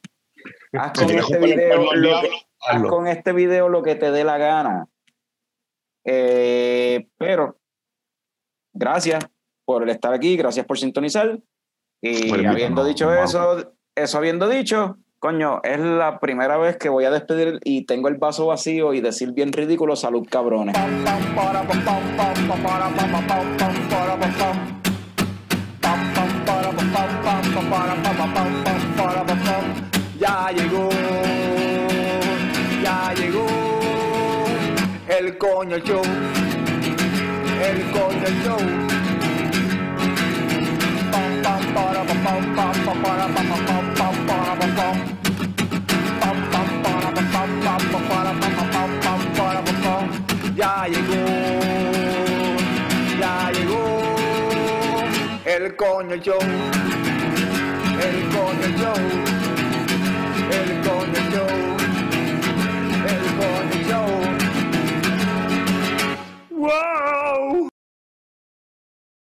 Haz con este video lo que, haz con este video lo que te dé la gana. Eh, pero, gracias por estar aquí, gracias por sintonizar. Y Bueno, habiendo no, dicho no. eso, eso habiendo dicho, coño, es la primera vez que voy a despedir y tengo el vaso vacío y decir bien ridículo, salud cabrones. Pam, pam, El coño show. El coño show. Pam, pam, para, pam, pam, pam, pam, para, pam, pam, pam, para, pam, pam. Pam, para, pam, pam, pam, pam, para, pam, pam, pam, para, pam. Ya llegó. Ya llegó. El coño show. El coño show. El coño show. El coño show. Whoa!